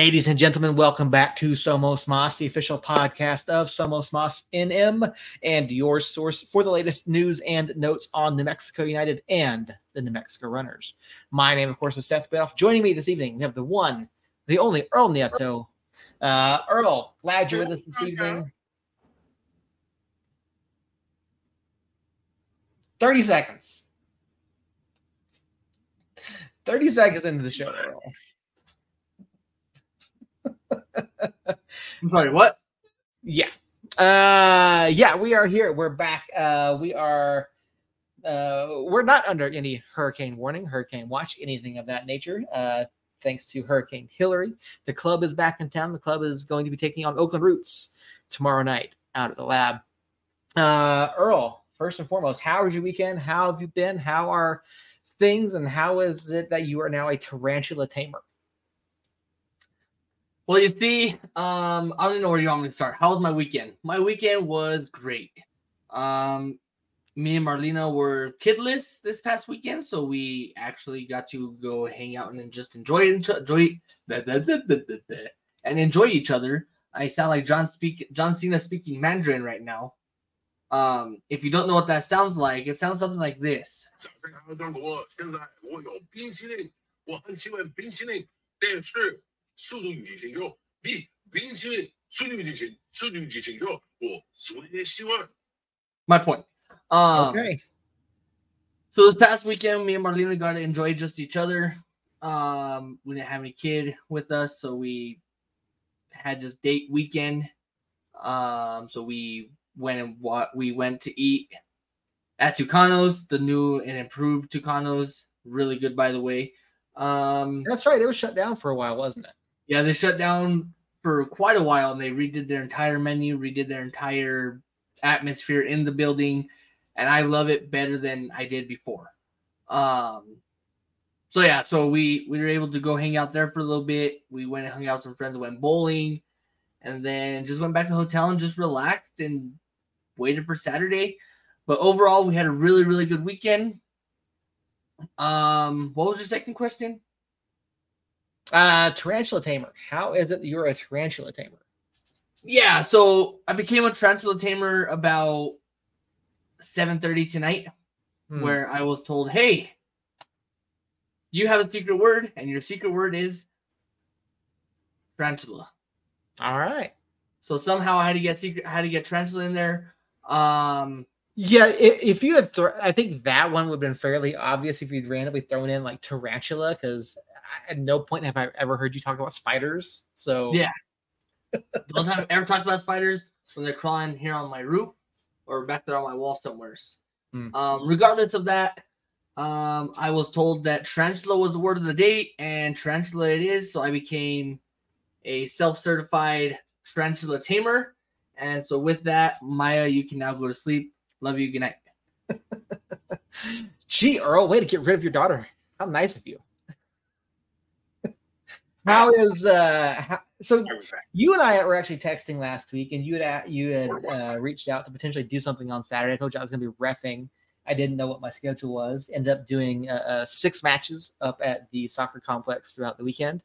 Ladies and gentlemen, welcome back to Somos Mas, the official podcast of Somos Mas NM, and your source for the latest news and notes on New Mexico United and the New Mexico Runners. My name, of course, is Seth Beoff. Joining me this evening, we have the one, the only Earl Nieto. Uh, Earl, glad you're with us this evening. 30 seconds. 30 seconds into the show, Earl. I'm sorry, what? Yeah. Uh yeah, we are here. We're back. Uh we are uh we're not under any hurricane warning, hurricane watch, anything of that nature. Uh thanks to Hurricane Hilary. The club is back in town. The club is going to be taking on Oakland Roots tomorrow night out at the lab. Uh Earl, first and foremost, how was your weekend? How have you been? How are things and how is it that you are now a tarantula tamer? Well, you see, um, I don't know where you want me to start. How was my weekend? My weekend was great. Um, me and Marlena were kidless this past weekend, so we actually got to go hang out and just enjoy enjoy and enjoy each other. I sound like John speak John Cena speaking Mandarin right now. Um, if you don't know what that sounds like, it sounds something like this. 速度与激情就比冰淇淋速度与激情，速度与激情就我昨天希望。My point. Um, okay. So this past weekend, me and Marlena got to enjoy just each other. Um, we didn't have any kid with us, so we had just date weekend. Um, so we went and what we went to eat at Tucanos, the new and improved Tucanos. Really good, by the way. Um, That's right. It was shut down for a while, wasn't it? Yeah, they shut down for quite a while and they redid their entire menu, redid their entire atmosphere in the building, and I love it better than I did before. Um so yeah, so we we were able to go hang out there for a little bit. We went and hung out with some friends, went bowling, and then just went back to the hotel and just relaxed and waited for Saturday. But overall, we had a really really good weekend. Um, what was your second question? Uh, tarantula tamer. How is it that you're a tarantula tamer? Yeah, so I became a tarantula tamer about 7:30 tonight, hmm. where I was told, "Hey, you have a secret word, and your secret word is tarantula." All right. So somehow I had to get secret, I had to get tarantula in there. Um, yeah, if, if you had, th- I think that one would have been fairly obvious if you'd randomly thrown in like tarantula, because at no point have I ever heard you talk about spiders. So yeah, don't have ever talked about spiders when they're crawling here on my roof or back there on my wall somewhere. Mm. Um, regardless of that, um, I was told that tarantula was the word of the day, and tarantula it is. So I became a self-certified tarantula tamer. And so with that, Maya, you can now go to sleep. Love you. Good night. Gee, Earl, way to get rid of your daughter. How nice of you how is uh how, so you and I were actually texting last week and you had you had uh, reached out to potentially do something on Saturday. I told you I was going to be refing. I didn't know what my schedule was. Ended up doing uh, uh, six matches up at the soccer complex throughout the weekend.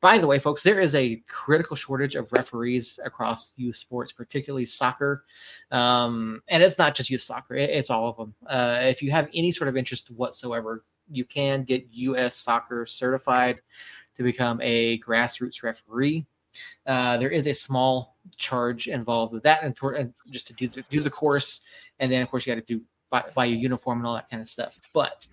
By the way, folks, there is a critical shortage of referees across youth sports, particularly soccer. Um, and it's not just youth soccer, it, it's all of them. Uh, if you have any sort of interest whatsoever, you can get US soccer certified to become a grassroots referee. Uh, there is a small charge involved with that, and, and just to do the, do the course, and then of course you got to do buy, buy your uniform and all that kind of stuff. But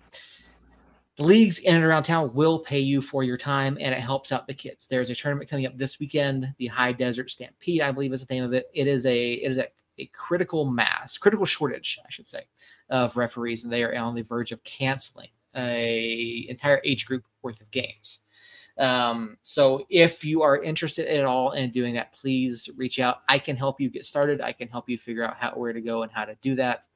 the leagues in and around town will pay you for your time, and it helps out the kids. There's a tournament coming up this weekend, the High Desert Stampede, I believe is the name of it. It is a it is a, a critical mass, critical shortage, I should say, of referees, and they are on the verge of canceling a entire age group worth of games. Um, so if you are interested at all in doing that, please reach out. I can help you get started. I can help you figure out how where to go and how to do that.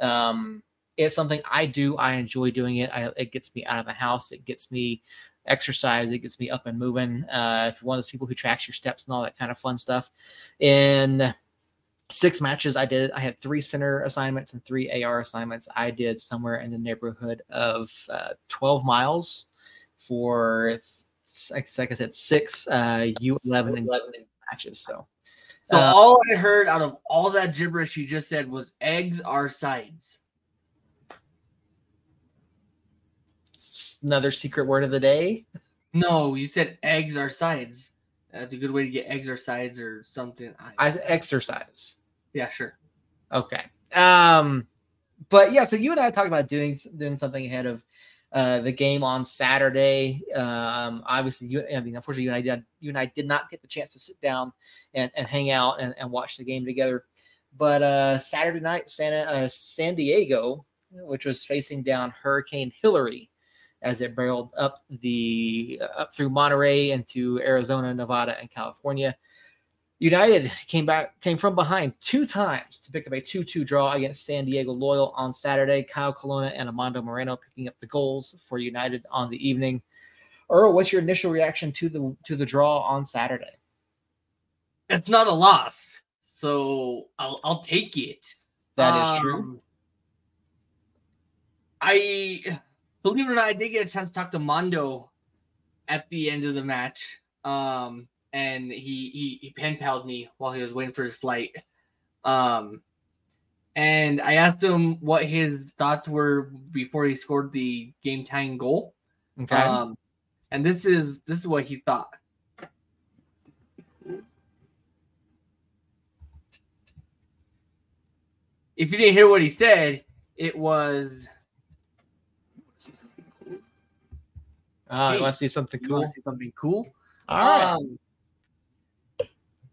Um, it's something I do. I enjoy doing it. I, it gets me out of the house. It gets me exercise. It gets me up and moving. Uh, if you're one of those people who tracks your steps and all that kind of fun stuff, in six matches I did, I had three center assignments and three AR assignments. I did somewhere in the neighborhood of uh, 12 miles for like, like I said, six uh, U11 and matches. So, so uh, all I heard out of all that gibberish you just said was eggs are sides. Another secret word of the day. No, you said eggs are sides. That's a good way to get exercise or something. I exercise. Yeah, sure. Okay. Um, but yeah, so you and I talked about doing doing something ahead of uh, the game on Saturday. Um, obviously, you I mean, unfortunately, you and I did you and I did not get the chance to sit down and, and hang out and, and watch the game together. But uh, Saturday night, uh, San Diego, which was facing down Hurricane Hilary as it barreled up the uh, up through Monterey into Arizona, Nevada, and California. United came back, came from behind two times to pick up a 2-2 draw against San Diego Loyal on Saturday. Kyle Colonna and Amando Moreno picking up the goals for United on the evening. Earl, what's your initial reaction to the to the draw on Saturday? It's not a loss, so I'll I'll take it. That um, is true. Um, I believe it or not, I did get a chance to talk to Mondo at the end of the match. Um, and he he, he pen palled me while he was waiting for his flight. Um, and I asked him what his thoughts were before he scored the game tying goal. Okay. Um, and this is this is what he thought. If you didn't hear what he said, it was. Hey, I want to see something cool. I want to see something cool. All right. Um,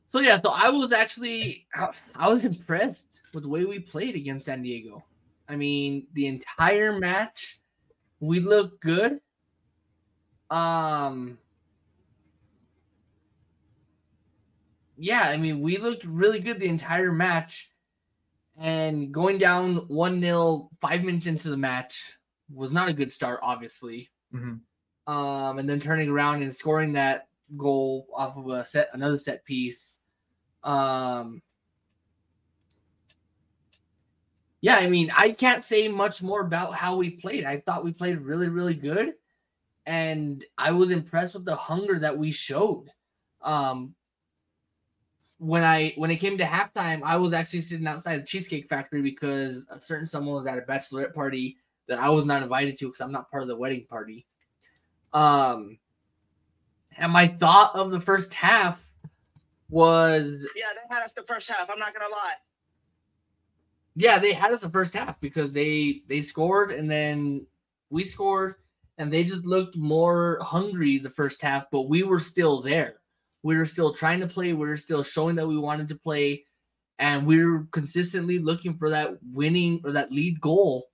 so yeah, so I was actually I was impressed with the way we played against San Diego. I mean, the entire match we looked good. Um Yeah, I mean, we looked really good the entire match. And going down 1 0 five minutes into the match was not a good start, obviously. Mm-hmm. Um, and then turning around and scoring that goal off of a set, another set piece um, yeah, I mean, I can't say much more about how we played. I thought we played really, really good, and I was impressed with the hunger that we showed. Um, when I when it came to halftime, I was actually sitting outside the Cheesecake Factory because a certain someone was at a bachelorette party that I was not invited to because I'm not part of the wedding party. Um, and my thought of the first half was yeah, they had us the first half. I'm not gonna lie. Yeah, they had us the first half because they they scored and then we scored and they just looked more hungry the first half, but we were still there. We were still trying to play. We were still showing that we wanted to play, and we were consistently looking for that winning or that lead goal.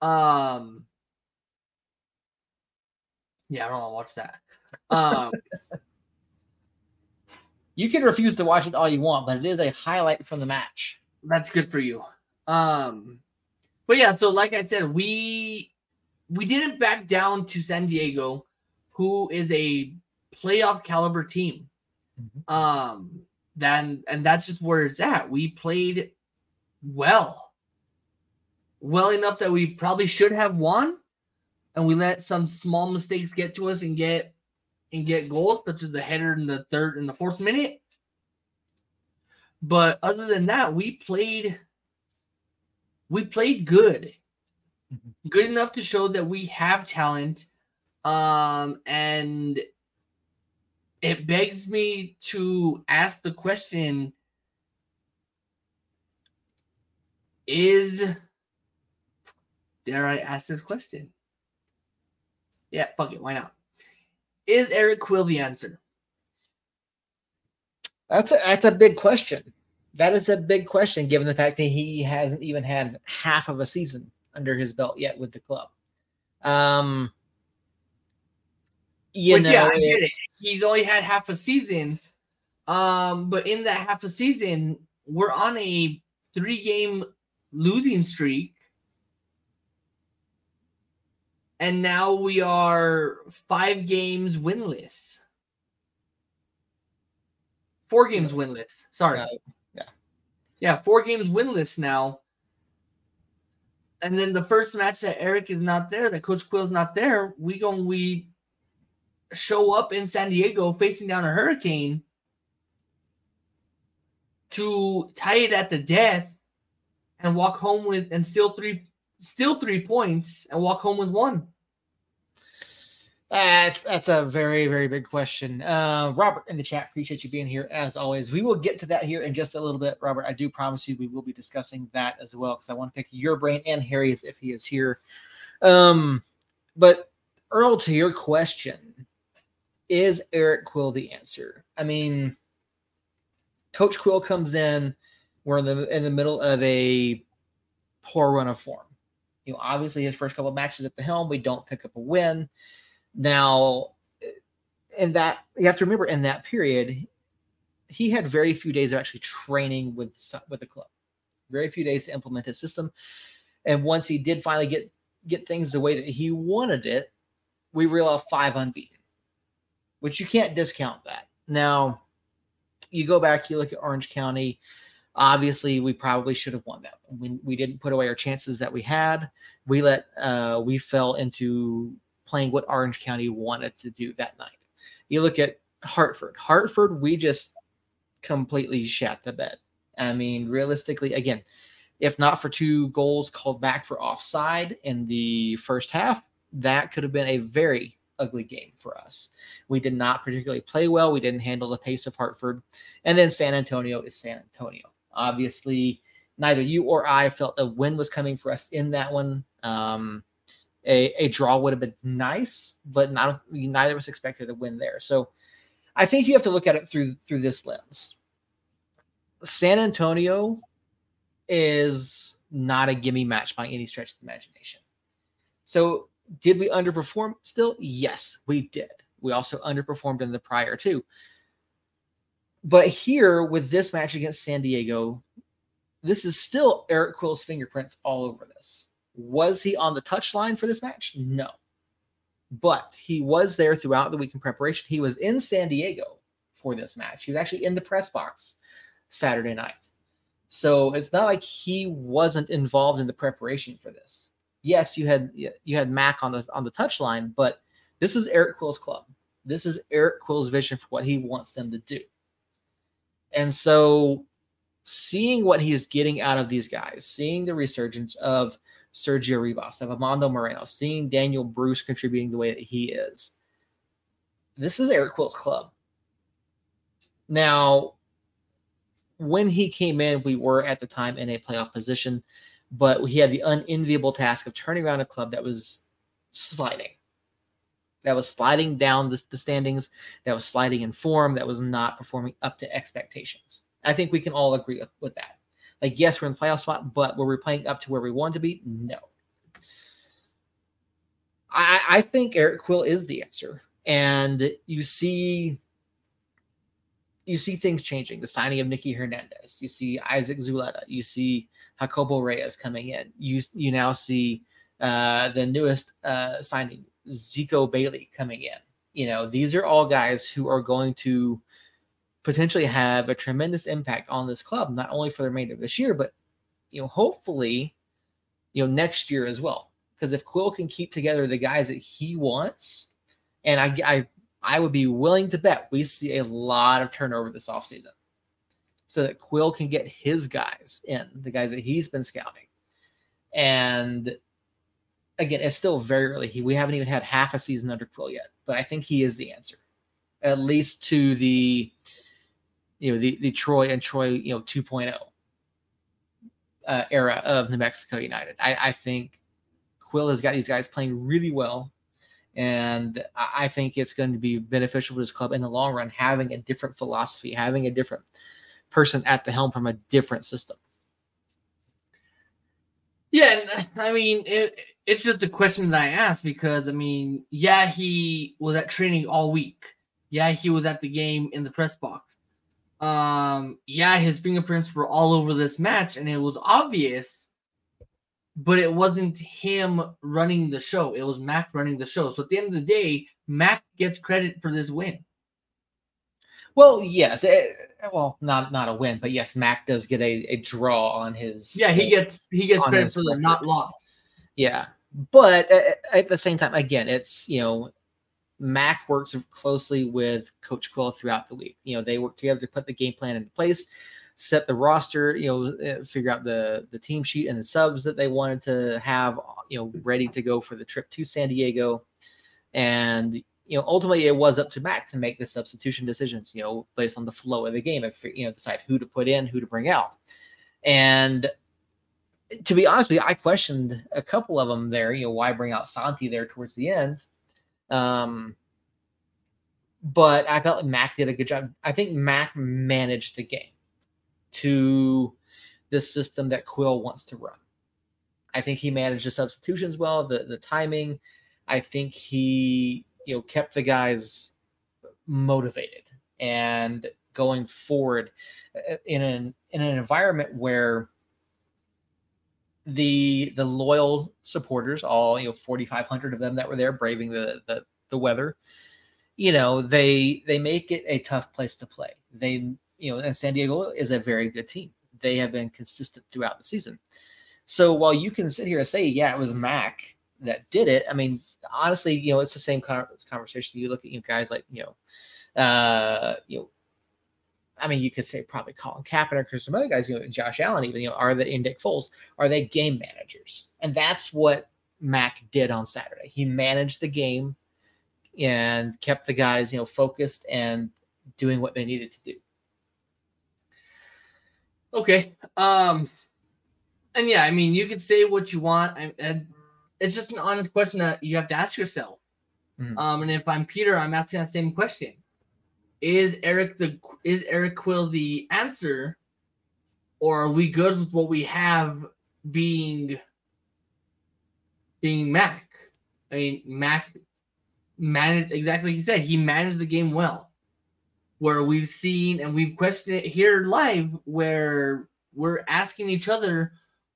Um, yeah, I don't want to watch that. Um, you can refuse to watch it all you want, but it is a highlight from the match. That's good for you. Um, but yeah, so like I said, we we didn't back down to San Diego, who is a playoff caliber team. Mm-hmm. Um, then and that's just where it's at. We played well, well enough that we probably should have won, and we let some small mistakes get to us and get and get goals, such as the header in the third and the fourth minute. But other than that, we played we played good. Mm-hmm. Good enough to show that we have talent. Um and it begs me to ask the question is dare I ask this question? Yeah, fuck it, why not? Is Eric Quill the answer? That's a, that's a big question. That is a big question, given the fact that he hasn't even had half of a season under his belt yet with the club. Um, you Which, know, yeah, I get it. He's only had half a season. Um, but in that half a season, we're on a three game losing streak and now we are five games winless. Four games winless. Sorry. Uh, yeah. Yeah, four games winless now. And then the first match that Eric is not there, that Coach Quill's not there, we go and we show up in San Diego facing down a hurricane to tie it at the death and walk home with and steal three steal three points and walk home with one? That's that's a very very big question. Uh, Robert in the chat, appreciate you being here as always. We will get to that here in just a little bit, Robert. I do promise you we will be discussing that as well because I want to pick your brain and Harry's if he is here. Um, but Earl, to your question, is Eric Quill the answer? I mean, Coach Quill comes in. We're in the in the middle of a poor run of form. You know, obviously his first couple of matches at the helm, we don't pick up a win. Now, in that you have to remember, in that period, he had very few days of actually training with with the club. Very few days to implement his system, and once he did finally get get things the way that he wanted it, we reel off five unbeaten, which you can't discount that. Now, you go back, you look at Orange County. Obviously, we probably should have won that. We, we didn't put away our chances that we had. We let uh, we fell into playing what Orange County wanted to do that night. You look at Hartford. Hartford, we just completely shat the bed. I mean, realistically, again, if not for two goals called back for offside in the first half, that could have been a very ugly game for us. We did not particularly play well. We didn't handle the pace of Hartford. And then San Antonio is San Antonio. Obviously, neither you or I felt a win was coming for us in that one. Um, a, a draw would have been nice, but not neither of us expected a win there. So I think you have to look at it through through this lens. San Antonio is not a gimme match by any stretch of the imagination. So did we underperform still? Yes, we did. We also underperformed in the prior two. But here with this match against San Diego, this is still Eric Quill's fingerprints all over this. Was he on the touchline for this match? No. But he was there throughout the week in preparation. He was in San Diego for this match. He was actually in the press box Saturday night. So it's not like he wasn't involved in the preparation for this. Yes, you had you had Mac on the on the touchline, but this is Eric Quill's club. This is Eric Quill's vision for what he wants them to do. And so seeing what he's getting out of these guys, seeing the resurgence of Sergio Rivas, of Amando Moreno, seeing Daniel Bruce contributing the way that he is. This is Eric Quill's club. Now, when he came in, we were at the time in a playoff position, but he had the unenviable task of turning around a club that was sliding. That was sliding down the, the standings, that was sliding in form, that was not performing up to expectations. I think we can all agree with, with that. Like, yes, we're in the playoff spot, but were we playing up to where we want to be? No. I, I think Eric Quill is the answer. And you see you see things changing. The signing of Nicky Hernandez. You see Isaac Zuleta. You see Jacobo Reyes coming in. You you now see uh, the newest uh, signing, Zico Bailey, coming in. You know, these are all guys who are going to potentially have a tremendous impact on this club, not only for the remainder of this year, but you know, hopefully, you know, next year as well. Because if Quill can keep together the guys that he wants, and I, I, I would be willing to bet we see a lot of turnover this offseason so that Quill can get his guys in, the guys that he's been scouting. And again, it's still very early. He, we haven't even had half a season under Quill yet, but I think he is the answer, at least to the you know the the Troy and Troy you know 2.0 uh, era of New Mexico United. I, I think Quill has got these guys playing really well, and I think it's going to be beneficial for this club in the long run having a different philosophy, having a different person at the helm from a different system. Yeah, I mean, it, it's just a question that I asked because I mean, yeah, he was at training all week. Yeah, he was at the game in the press box um, yeah, his fingerprints were all over this match, and it was obvious, but it wasn't him running the show. It was Mac running the show. So at the end of the day, Mac gets credit for this win. Well, yes. It, eh, well, not not a win, but yes, Mac does get a, a draw on his. Yeah, he gets he gets credit for the not loss. Yeah, but at, at the same time, again, it's you know Mac works closely with Coach Quill throughout the week. You know, they work together to put the game plan into place, set the roster, you know, figure out the the team sheet and the subs that they wanted to have, you know, ready to go for the trip to San Diego. And you know, ultimately it was up to Mac to make the substitution decisions, you know, based on the flow of the game, if you know, decide who to put in, who to bring out. And to be honest with you, I questioned a couple of them there. You know, why bring out Santi there towards the end? Um, but I felt like Mac did a good job. I think Mac managed the game to the system that Quill wants to run. I think he managed the substitutions well, the the timing. I think he you know kept the guys motivated and going forward uh, in an in an environment where the the loyal supporters, all you know, forty five hundred of them that were there braving the, the the weather, you know, they they make it a tough place to play. They you know, and San Diego is a very good team. They have been consistent throughout the season. So while you can sit here and say, yeah, it was Mac that did it, I mean, honestly, you know, it's the same conversation. You look at you know, guys like you know, uh, you know, I mean, you could say probably Colin Kaepernick or some other guys, you know, Josh Allen, even, you know, are the in Dick Foles, are they game managers? And that's what Mac did on Saturday. He managed the game and kept the guys, you know, focused and doing what they needed to do. Okay. Um, and yeah, I mean, you could say what you want. I, and it's just an honest question that you have to ask yourself. Mm-hmm. Um, and if I'm Peter, I'm asking that same question is Eric the is Eric Quill the answer, or are we good with what we have being being Mac? I mean, Mac managed exactly like he said. He managed the game well. Where we've seen and we've questioned it here live, where we're asking each other,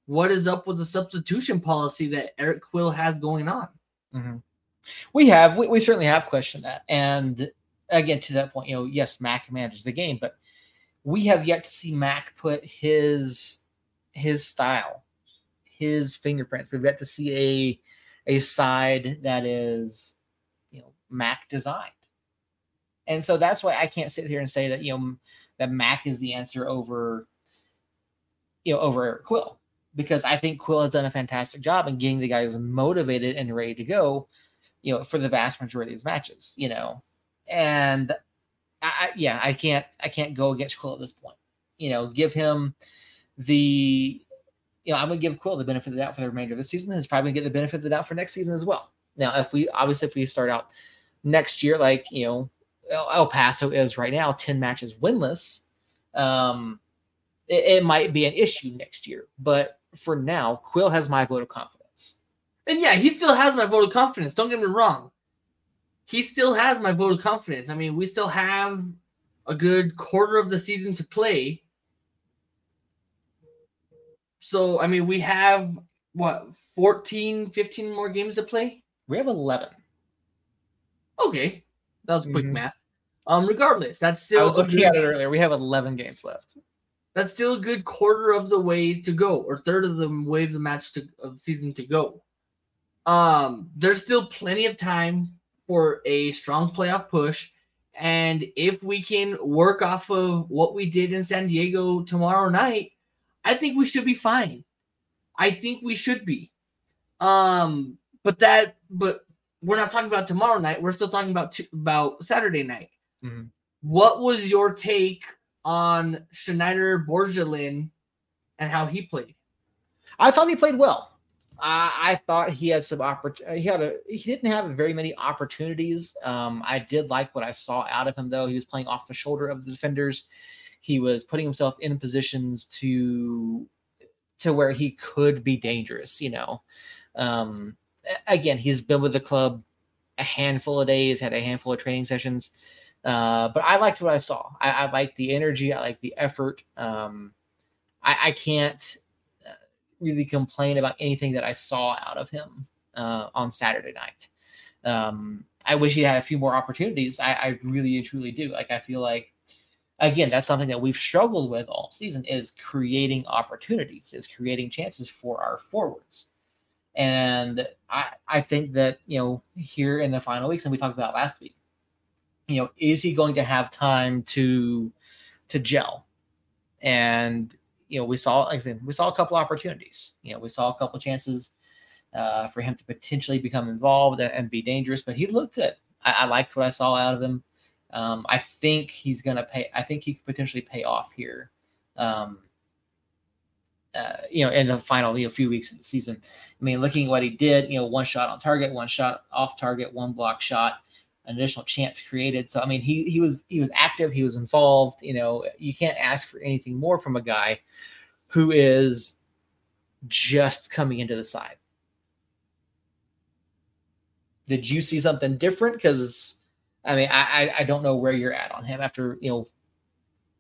what is up with the substitution policy that Eric Quill has going on? Mm-hmm. We have, we, we certainly have questioned that, and again to that point, you know, yes, Mac manages the game, but we have yet to see Mac put his his style, his fingerprints. We've yet to see a a side that is, you know, Mac designed. And so that's why I can't sit here and say that, you know, that Mac is the answer over, you know, over Eric Quill. Because I think Quill has done a fantastic job in getting the guys motivated and ready to go, you know, for the vast majority of these matches, you know and I, yeah, I can't I can't go against Quill at this point. You know, give him the you know, I'm gonna give Quill the benefit of the doubt for the remainder of the season. He's probably gonna get the benefit of the doubt for next season as well. Now, if we obviously if we start out next year, like you know, El Paso is right now, 10 matches winless, um, it, it might be an issue next year. But for now, Quill has my vote of confidence. And yeah, he still has my vote of confidence. Don't get me wrong he still has my vote of confidence. I mean, we still have a good quarter of the season to play. So, I mean, we have what 14, 15 more games to play? We have 11. Okay. That was quick mm-hmm. math. Um, regardless, that's still I was looking good, at it earlier. We have 11 games left. That's still a good quarter of the way to go, or third of the way of the match to of season to go. Um, there's still plenty of time for a strong playoff push. And if we can work off of what we did in San Diego tomorrow night, I think we should be fine. I think we should be. Um, but that, but we're not talking about tomorrow night. We're still talking about t- about Saturday night. Mm-hmm. What was your take on Shanyder Borgelin and how he played? I thought he played well. I, I thought he had some opportunity. He had a he didn't have very many opportunities. Um, I did like what I saw out of him though. He was playing off the shoulder of the defenders. He was putting himself in positions to to where he could be dangerous. You know, um, again, he's been with the club a handful of days, had a handful of training sessions. Uh, but I liked what I saw. I, I liked the energy. I like the effort. Um, I, I can't really complain about anything that I saw out of him uh, on Saturday night. Um, I wish he had a few more opportunities. I, I really and truly do. Like I feel like again, that's something that we've struggled with all season is creating opportunities, is creating chances for our forwards. And I, I think that, you know, here in the final weeks, and we talked about last week, you know, is he going to have time to to gel? And you know, we saw, like I said, we saw a couple opportunities. You know, we saw a couple chances uh, for him to potentially become involved and, and be dangerous, but he looked good. I, I, liked what I saw out of him. Um, I think he's going to pay. I think he could potentially pay off here. Um, uh, you know, in the final you know, few weeks of the season. I mean, looking at what he did, you know, one shot on target, one shot off target, one block shot, an additional chance created. So I mean, he he was he was active, he was involved. You know, you can't ask for anything more from a guy who is just coming into the side. Did you see something different? Because I mean, I I don't know where you're at on him after you know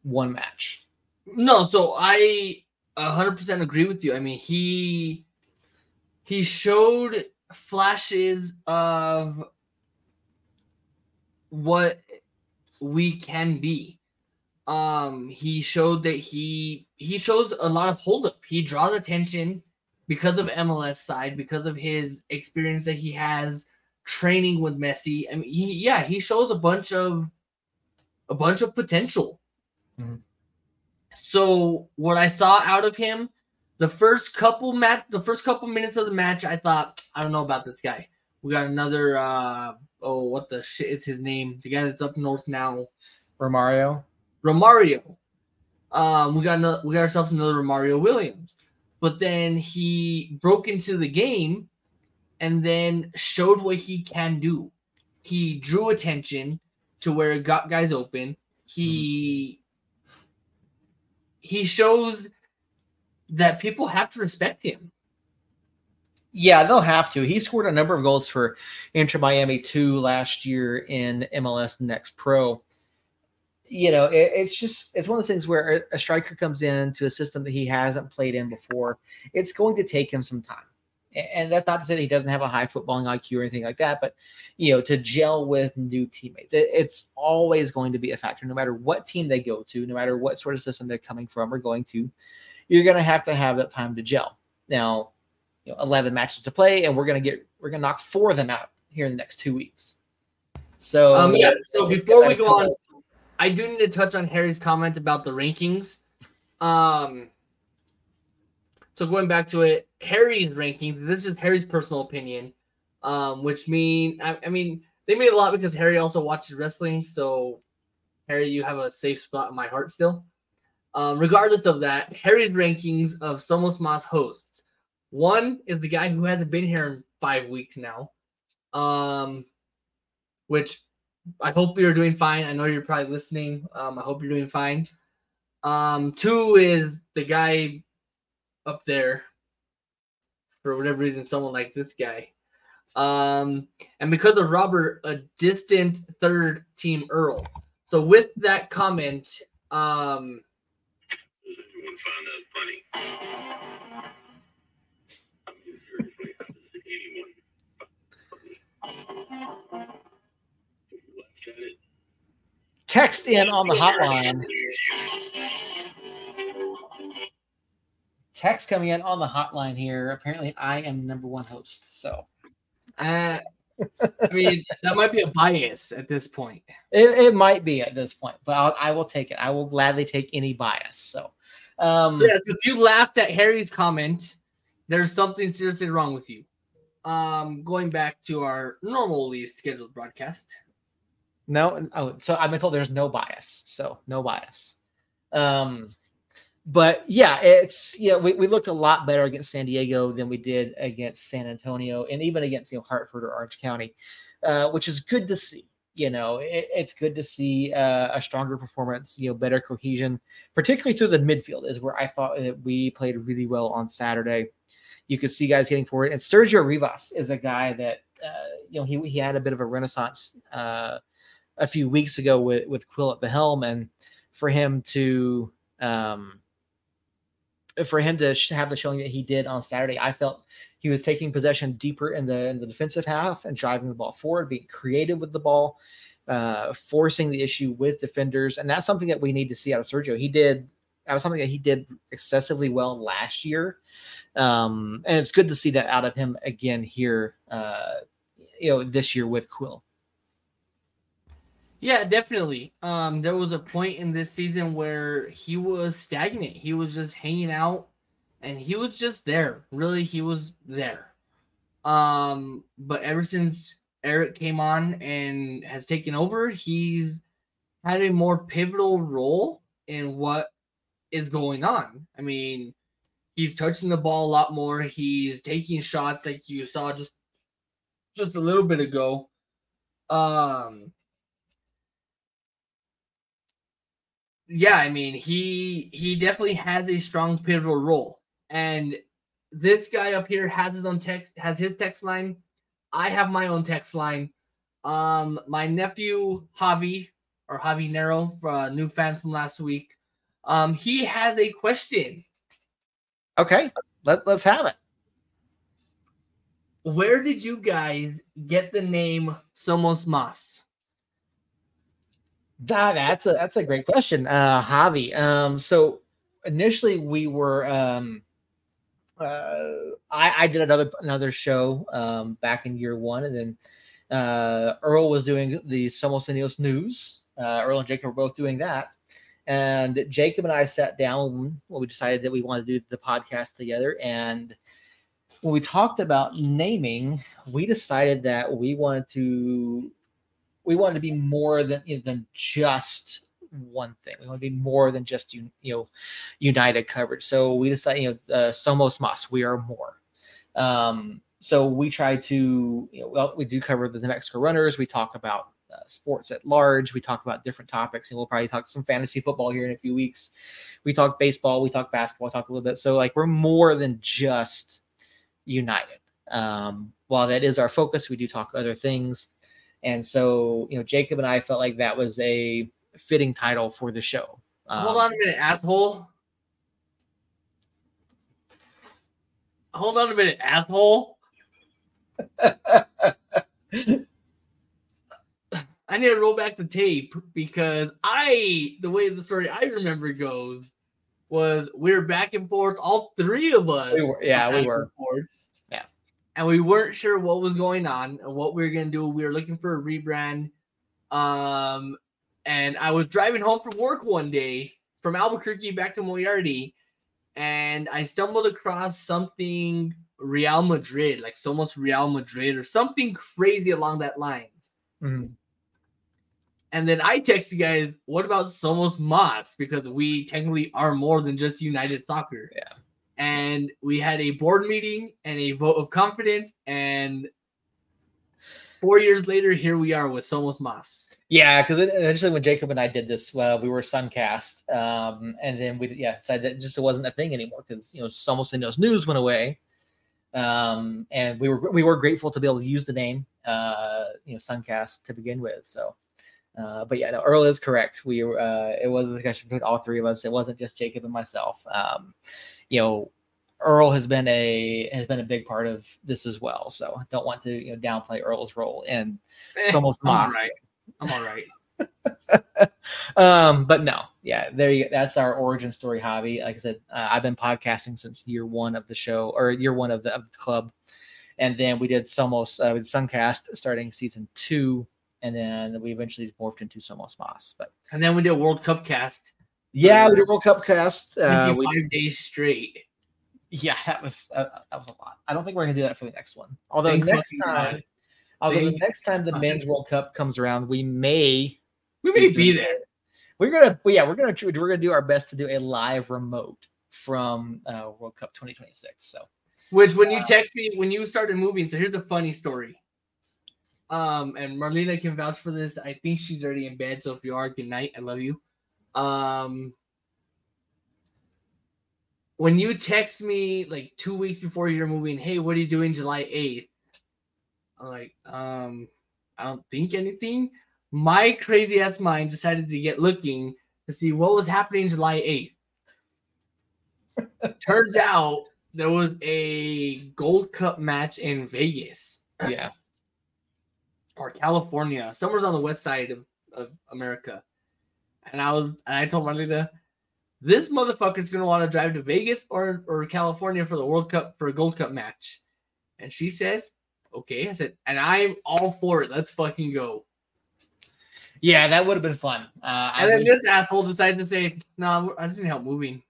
one match. No, so I 100% agree with you. I mean, he he showed flashes of what we can be. Um, he showed that he he shows a lot of holdup. He draws attention because of MLS side, because of his experience that he has training with Messi. I mean, he yeah, he shows a bunch of a bunch of potential. Mm-hmm. So what I saw out of him, the first couple match, the first couple minutes of the match, I thought I don't know about this guy. We got another. uh Oh, what the shit is his name? The guy that's up north now. Romario. Romario. Um, we got another, we got ourselves another Romario Williams, but then he broke into the game and then showed what he can do. He drew attention to where it got guys open. He mm-hmm. he shows that people have to respect him. Yeah, they'll have to. He scored a number of goals for Inter Miami 2 last year in MLS Next Pro. You know, it, it's just it's one of those things where a, striker comes in to a system that he hasn't played in before. It's going to take him some time and that's not to say that he doesn't have a high footballing IQ or anything like that, but you know, to gel with new teammates, it, it's always going to be a factor, no matter what team they go to, no matter what sort of system they're coming from or going to. You're going to have to have that time to gel. Now, you know, 11 matches to play, and we're going to get we're going to knock four of them out here in the next two weeks. So, um, yeah. So before we go on, I do need to touch on Harry's comment about the rankings. Um, so going back to it, Harry's rankings. This is Harry's personal opinion, um, which mean I, I mean they mean a lot because Harry also watches wrestling. So Harry, you have a safe spot in my heart still. Um, regardless of that, Harry's rankings of Somos Mas hosts. One is the guy who hasn't been here in five weeks now, um, which I hope you're doing fine. I know you're probably listening. Um, I hope you're doing fine. Um, two is the guy up there for whatever reason someone likes this guy. Um, and because of Robert, a distant third team Earl. So with that comment, um, Text in on the hotline text coming in on the hotline here. Apparently, I am number one host. So, uh, I mean, that might be a bias at this point. It, it might be at this point, but I'll, I will take it. I will gladly take any bias. So, um, so, yeah, so if you laughed at Harry's comment, there's something seriously wrong with you. Um, going back to our normally scheduled broadcast. No, oh, so I've been told there's no bias. So no bias. Um, but yeah, it's yeah, we, we looked a lot better against San Diego than we did against San Antonio and even against you know Hartford or Orange County, uh, which is good to see. You know, it, it's good to see uh, a stronger performance, you know, better cohesion, particularly through the midfield, is where I thought that we played really well on Saturday. You could see guys getting forward, and Sergio Rivas is a guy that uh, you know he he had a bit of a renaissance uh, a few weeks ago with with Quill at the helm, and for him to um, for him to have the showing that he did on Saturday, I felt he was taking possession deeper in the in the defensive half and driving the ball forward, being creative with the ball, uh, forcing the issue with defenders, and that's something that we need to see out of Sergio. He did that was something that he did excessively well last year, um, and it's good to see that out of him again here. Uh, you know, this year with Quill. Yeah, definitely. Um, there was a point in this season where he was stagnant. He was just hanging out, and he was just there. Really, he was there. Um, but ever since Eric came on and has taken over, he's had a more pivotal role in what is going on. I mean, he's touching the ball a lot more. He's taking shots like you saw just just a little bit ago. Um yeah, I mean, he he definitely has a strong pivotal role. And this guy up here has his own text has his text line. I have my own text line. Um my nephew Javi or Javi Nero, uh, new fan from last week. Um he has a question. Okay. Let, let's have it. Where did you guys get the name Somos Mas? That that's a that's a great question, uh, Javi. Um, so initially we were um, uh, I, I did another another show um, back in year one, and then uh, Earl was doing the Somos news. Uh, Earl and Jacob were both doing that, and Jacob and I sat down when we decided that we wanted to do the podcast together. And when we talked about naming, we decided that we wanted to we wanted to be more than you know, than just one thing. We want to be more than just you, know united coverage. So we decided you know uh, somos mas we are more. Um, so we try to you know well we do cover the New Mexico runners. We talk about uh, sports at large. We talk about different topics, and we'll probably talk some fantasy football here in a few weeks. We talk baseball, we talk basketball, talk a little bit. So like we're more than just United. Um, while that is our focus, we do talk other things. And so, you know, Jacob and I felt like that was a fitting title for the show. Um, Hold on a minute, asshole. Hold on a minute, asshole. I need to roll back the tape because I, the way the story I remember goes, was we were back and forth, all three of us. We were, yeah, we were. Yeah. And we weren't sure what was going on and what we were gonna do. We were looking for a rebrand. Um, and I was driving home from work one day from Albuquerque back to Moriarty, and I stumbled across something Real Madrid, like Somos Real Madrid or something crazy along that lines. Mm-hmm. And then I text you guys, what about Somos Mas? Because we technically are more than just United Soccer. Yeah. And we had a board meeting and a vote of confidence. And four years later, here we are with Somos Mas. Yeah, because initially when Jacob and I did this, well, we were Suncast, um, and then we yeah decided that just it wasn't a thing anymore because you know Somos Niños News went away, um, and we were we were grateful to be able to use the name, uh, you know, Suncast to begin with. So uh, but yeah, no, Earl is correct. We uh, it was a discussion between all three of us. It wasn't just Jacob and myself. Um, you know, Earl has been a has been a big part of this as well. So I don't want to you know downplay Earl's role. And it's eh, almost I'm all right. I'm all right. um, but no, yeah, there you. Go. That's our origin story, Javi. Like I said, uh, I've been podcasting since year one of the show or year one of the, of the club, and then we did Somos uh, with Suncast starting season two and then we eventually morphed into Somos Mas. But and then we did a World Cup cast. Yeah, we did World Cup cast. Uh, we, five days straight. Yeah, that was uh, that was a lot. I don't think we're gonna do that for the next one. Although Thank next time, God. although Thank the next time the men's World Cup comes around, we may we may be there. We're gonna, yeah, we're gonna we're gonna do our best to do a live remote from uh, World Cup 2026. So, which when you text me when you started moving, so here's a funny story. Um, and Marlena can vouch for this. I think she's already in bed. So if you are, good night. I love you. Um, when you text me like two weeks before you're moving, hey, what are you doing July 8th? I'm like, um, I don't think anything. My crazy ass mind decided to get looking to see what was happening July 8th. Turns out there was a Gold Cup match in Vegas. Yeah or California, somewhere on the west side of, of America. And I was, and I told Marlena, this motherfucker's gonna want to drive to Vegas or or California for the World Cup for a Gold Cup match. And she says, okay. I said, and I'm all for it. Let's fucking go. Yeah, that would have been fun. Uh, and then this asshole decides to say, "No, I just need help moving."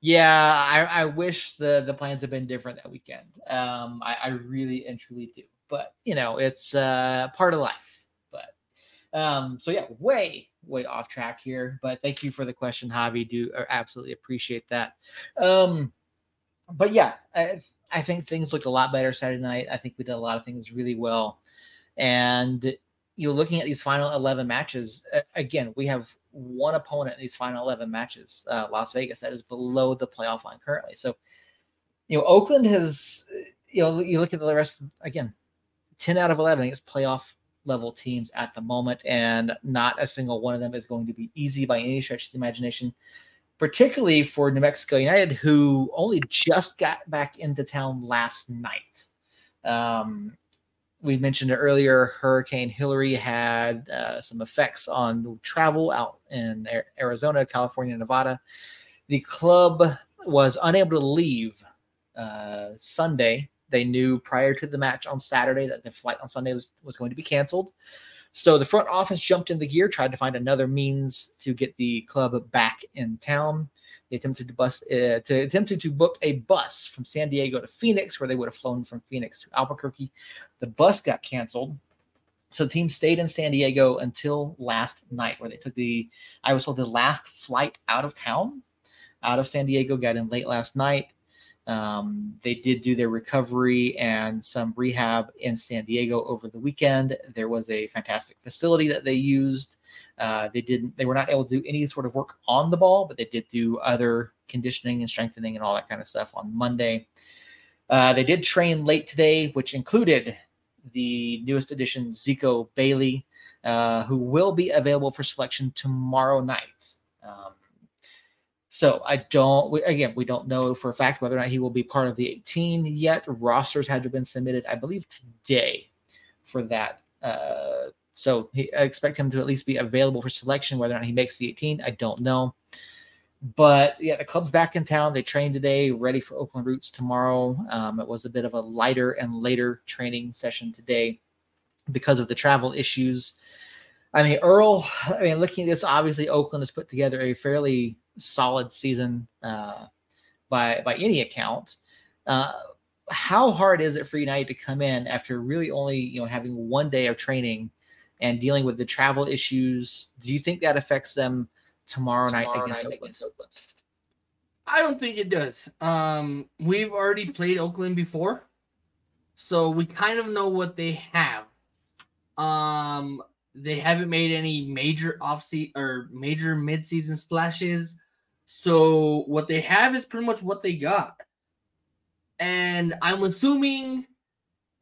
Yeah, I, I wish the the plans had been different that weekend. Um, I, I really and truly do, but you know, it's uh, part of life. But um, so yeah, way way off track here. But thank you for the question, Javi. Do uh, absolutely appreciate that. Um, but yeah, I, I think things looked a lot better Saturday night. I think we did a lot of things really well, and you're looking at these final 11 matches, again, we have one opponent in these final 11 matches, uh, Las Vegas, that is below the playoff line currently. So, you know, Oakland has, you know, you look at the rest, again, 10 out of 11 is playoff level teams at the moment, and not a single one of them is going to be easy by any stretch of the imagination, particularly for New Mexico United, who only just got back into town last night. Um, we mentioned earlier, Hurricane Hilary had uh, some effects on travel out in Arizona, California, Nevada. The club was unable to leave uh, Sunday. They knew prior to the match on Saturday that the flight on Sunday was, was going to be canceled. So the front office jumped in the gear, tried to find another means to get the club back in town. They attempted to bus uh, to attempted to book a bus from San Diego to Phoenix, where they would have flown from Phoenix to Albuquerque. The bus got canceled, so the team stayed in San Diego until last night, where they took the I was told the last flight out of town, out of San Diego. Got in late last night. Um, they did do their recovery and some rehab in San Diego over the weekend. There was a fantastic facility that they used. Uh, they didn't. They were not able to do any sort of work on the ball, but they did do other conditioning and strengthening and all that kind of stuff on Monday. Uh, they did train late today, which included the newest addition, Zico Bailey, uh, who will be available for selection tomorrow night. Um, so I don't. We, again, we don't know for a fact whether or not he will be part of the 18 yet. Rosters had to have been submitted, I believe, today for that uh, so he, I expect him to at least be available for selection. Whether or not he makes the 18, I don't know. But yeah, the club's back in town. They trained today, ready for Oakland Roots tomorrow. Um, it was a bit of a lighter and later training session today because of the travel issues. I mean, Earl, I mean, looking at this, obviously Oakland has put together a fairly solid season uh, by by any account. Uh, how hard is it for United to come in after really only you know having one day of training and dealing with the travel issues. Do you think that affects them tomorrow, tomorrow night, against, night Oakland? against Oakland? I don't think it does. Um, we've already played Oakland before, so we kind of know what they have. Um, they haven't made any major off or major mid-season splashes. So what they have is pretty much what they got. And I'm assuming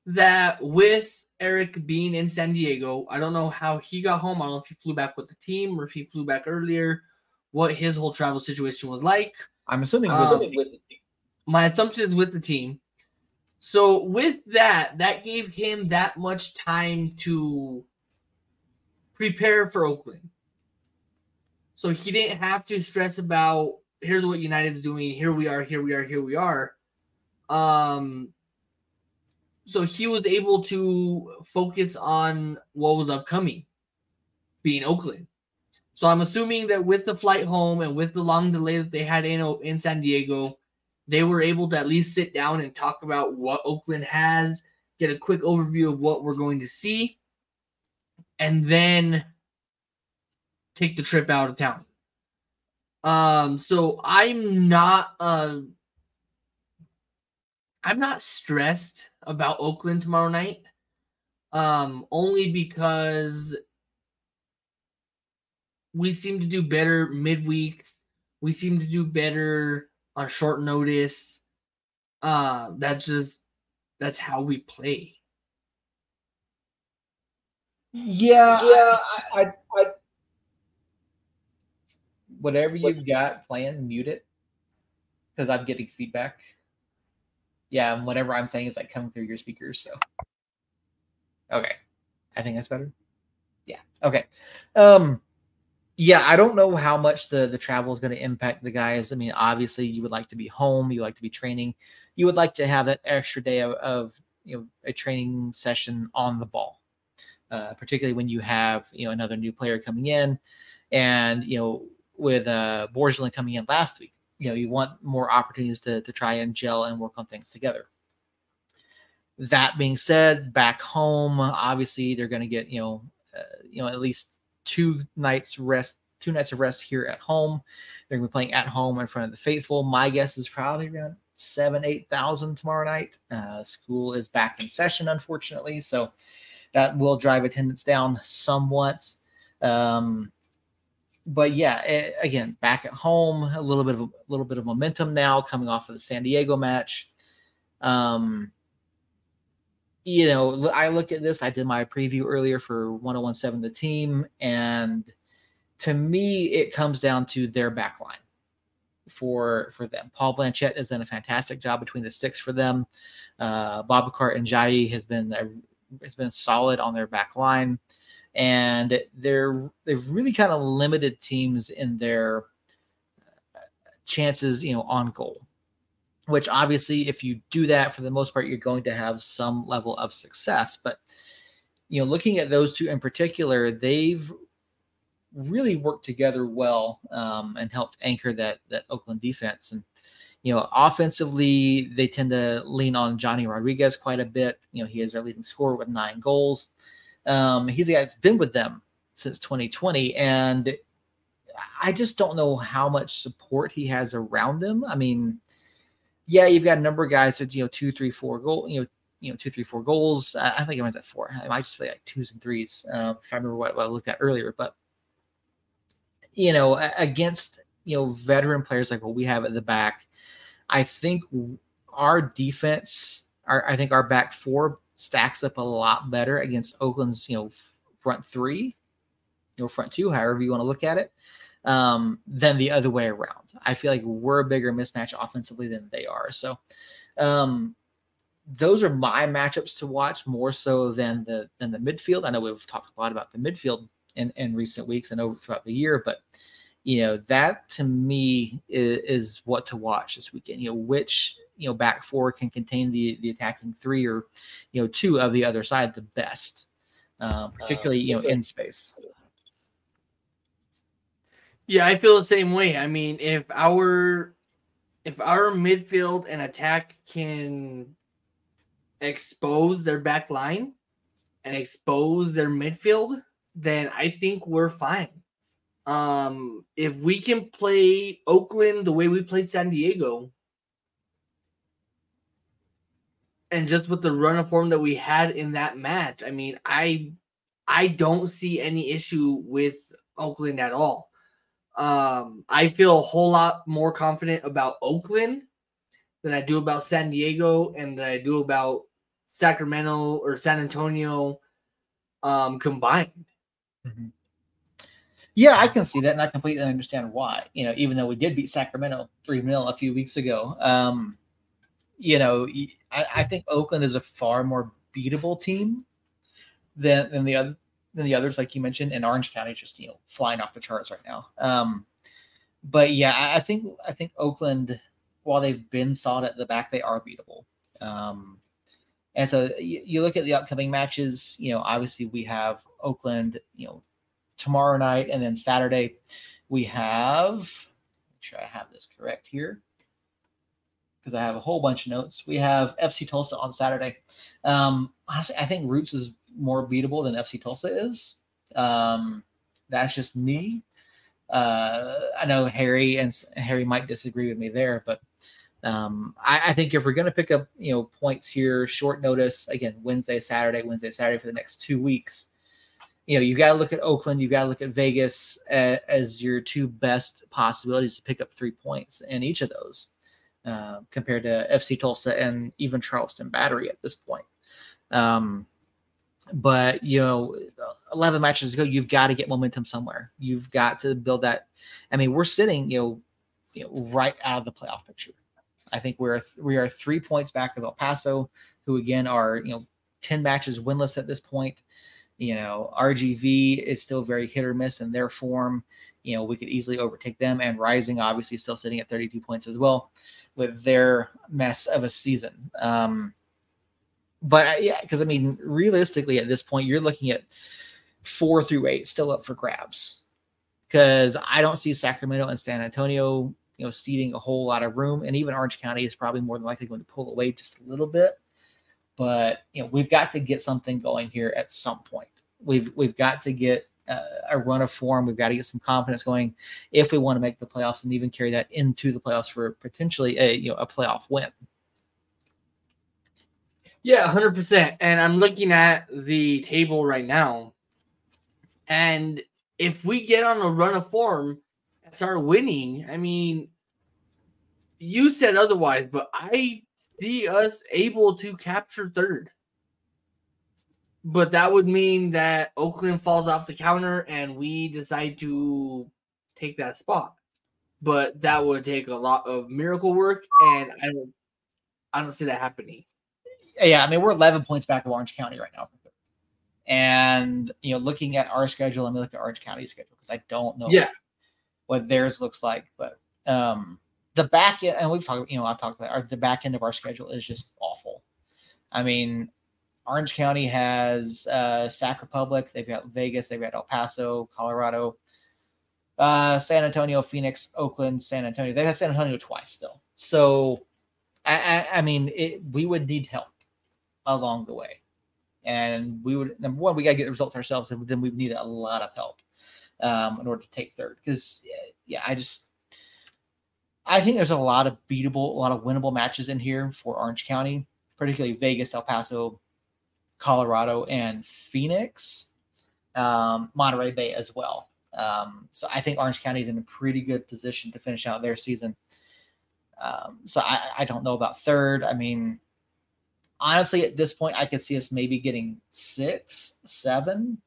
that with Eric being in San Diego. I don't know how he got home. I don't know if he flew back with the team or if he flew back earlier, what his whole travel situation was like. I'm assuming um, with, the team. My assumption is with the team. So with that, that gave him that much time to prepare for Oakland. So he didn't have to stress about here's what United's doing, here we are, here we are, here we are. Um so he was able to focus on what was upcoming, being Oakland. So I'm assuming that with the flight home and with the long delay that they had in in San Diego, they were able to at least sit down and talk about what Oakland has, get a quick overview of what we're going to see, and then take the trip out of town. Um, so I'm not uh I'm not stressed about Oakland tomorrow night. Um, only because we seem to do better midweek. We seem to do better on short notice. Uh, that's just that's how we play. Yeah, yeah. I, I, I whatever you've got playing, mute it because I'm getting feedback yeah, whatever I'm saying is like coming through your speakers. So, okay, I think that's better. Yeah. Okay. Um. yeah, I don't know how much the the travel is going to impact the guys. I mean, obviously, you would like to be home, you like to be training, you would like to have that extra day of, of you know a training session on the ball, uh, particularly when you have you know another new player coming in, and you know with uh Borgelin coming in last week, you know you want more opportunities to to try and gel and work on things together. That being said, back home, obviously they're going to get you know uh, you know at least two nights rest, two nights of rest here at home. They're gonna be playing at home in front of the faithful. My guess is probably around seven, eight thousand tomorrow night. Uh, school is back in session, unfortunately, so that will drive attendance down somewhat. Um, but yeah, it, again, back at home, a little bit of a little bit of momentum now coming off of the San Diego match. Um, you know, I look at this. I did my preview earlier for 1017 the team, and to me, it comes down to their back line for for them. Paul Blanchette has done a fantastic job between the six for them. Uh, Babacar and Jai has been a, has been solid on their back line, and they're they've really kind of limited teams in their chances, you know, on goal which obviously if you do that for the most part you're going to have some level of success. But you know looking at those two in particular they've really worked together well um, and helped anchor that that oakland defense. And you know offensively they tend to lean on johnny rodriguez quite a bit you know he is their leading scorer with nine goals um, he's a guy that's been with them since 2020 and i just don't know how much support he has around him i mean yeah, you've got a number of guys that you know two, three, four goal, you know, you know two, three, four goals. I, I think it was at four. I might just play like twos and threes uh, if I remember what, what I looked at earlier. But you know, against you know veteran players like what we have at the back, I think our defense, our I think our back four stacks up a lot better against Oakland's you know front three, know front two, however you want to look at it um, than the other way around. I feel like we're a bigger mismatch offensively than they are. So um, those are my matchups to watch more so than the than the midfield. I know we've talked a lot about the midfield in, in recent weeks and over throughout the year, but you know that to me is, is what to watch this weekend. You know which you know back four can contain the the attacking three or you know two of the other side the best, uh, particularly you know in space. Yeah, I feel the same way. I mean, if our if our midfield and attack can expose their back line and expose their midfield, then I think we're fine. Um, if we can play Oakland the way we played San Diego, and just with the run of form that we had in that match, I mean, I I don't see any issue with Oakland at all. Um, I feel a whole lot more confident about Oakland than I do about San Diego and than I do about Sacramento or San Antonio um, combined. Mm-hmm. Yeah, I can see that, and I completely understand why. You know, even though we did beat Sacramento three 0 a few weeks ago, um, you know, I, I, think Oakland is a far more beatable team than than the other than the others, like you mentioned, and Orange County just you know flying off the charts right now. Um, but yeah, I, I think I think Oakland, while they've been solid at the back, they are beatable. Um, and so you, you look at the upcoming matches. You know, obviously we have Oakland. You know, tomorrow night, and then Saturday we have. Make sure I have this correct here because I have a whole bunch of notes. We have FC Tulsa on Saturday. Um, honestly, I think Roots is more beatable than FC Tulsa is. Um, that's just me. Uh, I know Harry and Harry might disagree with me there, but um, I, I, think if we're going to pick up, you know, points here, short notice again, Wednesday, Saturday, Wednesday, Saturday for the next two weeks. You know, you got to look at Oakland, you got to look at Vegas as, as, your two best possibilities to pick up three points in each of those, uh, compared to FC Tulsa and even Charleston Battery at this point. Um, but you know 11 matches ago you've got to get momentum somewhere. You've got to build that. I mean we're sitting you know, you know right out of the playoff picture. I think we're we are three points back of el paso who again are you know 10 matches winless at this point You know, RGV is still very hit or miss in their form. You know, we could easily overtake them, and Rising obviously still sitting at 32 points as well with their mess of a season. Um, but uh, yeah, because I mean, realistically, at this point, you're looking at four through eight still up for grabs. Because I don't see Sacramento and San Antonio, you know, ceding a whole lot of room, and even Orange County is probably more than likely going to pull away just a little bit. But you know, we've got to get something going here at some point. We've we've got to get uh, a run of form. We've got to get some confidence going if we want to make the playoffs and even carry that into the playoffs for potentially a you know a playoff win. Yeah, hundred percent. And I'm looking at the table right now, and if we get on a run of form and start winning, I mean, you said otherwise, but I see us able to capture third. But that would mean that Oakland falls off the counter and we decide to take that spot. But that would take a lot of miracle work, and I don't, I don't see that happening. Yeah, I mean we're 11 points back of Orange County right now. And you know, looking at our schedule, I'm look at Orange County's schedule because I don't know yeah. what theirs looks like. But um the back end, and we've talked, you know, I've talked about our, the back end of our schedule is just awful. I mean, Orange County has uh, Sac Republic, they've got Vegas, they've got El Paso, Colorado, uh, San Antonio, Phoenix, Oakland, San Antonio. They have San Antonio twice still. So, I, I, I mean, it, we would need help along the way. And we would, number one, we got to get the results ourselves, and then we need a lot of help um, in order to take third. Because, yeah, I just, I think there's a lot of beatable, a lot of winnable matches in here for Orange County, particularly Vegas, El Paso, Colorado, and Phoenix, um, Monterey Bay as well. Um, so I think Orange County is in a pretty good position to finish out their season. Um, so I, I don't know about third. I mean, honestly, at this point, I could see us maybe getting six, seven.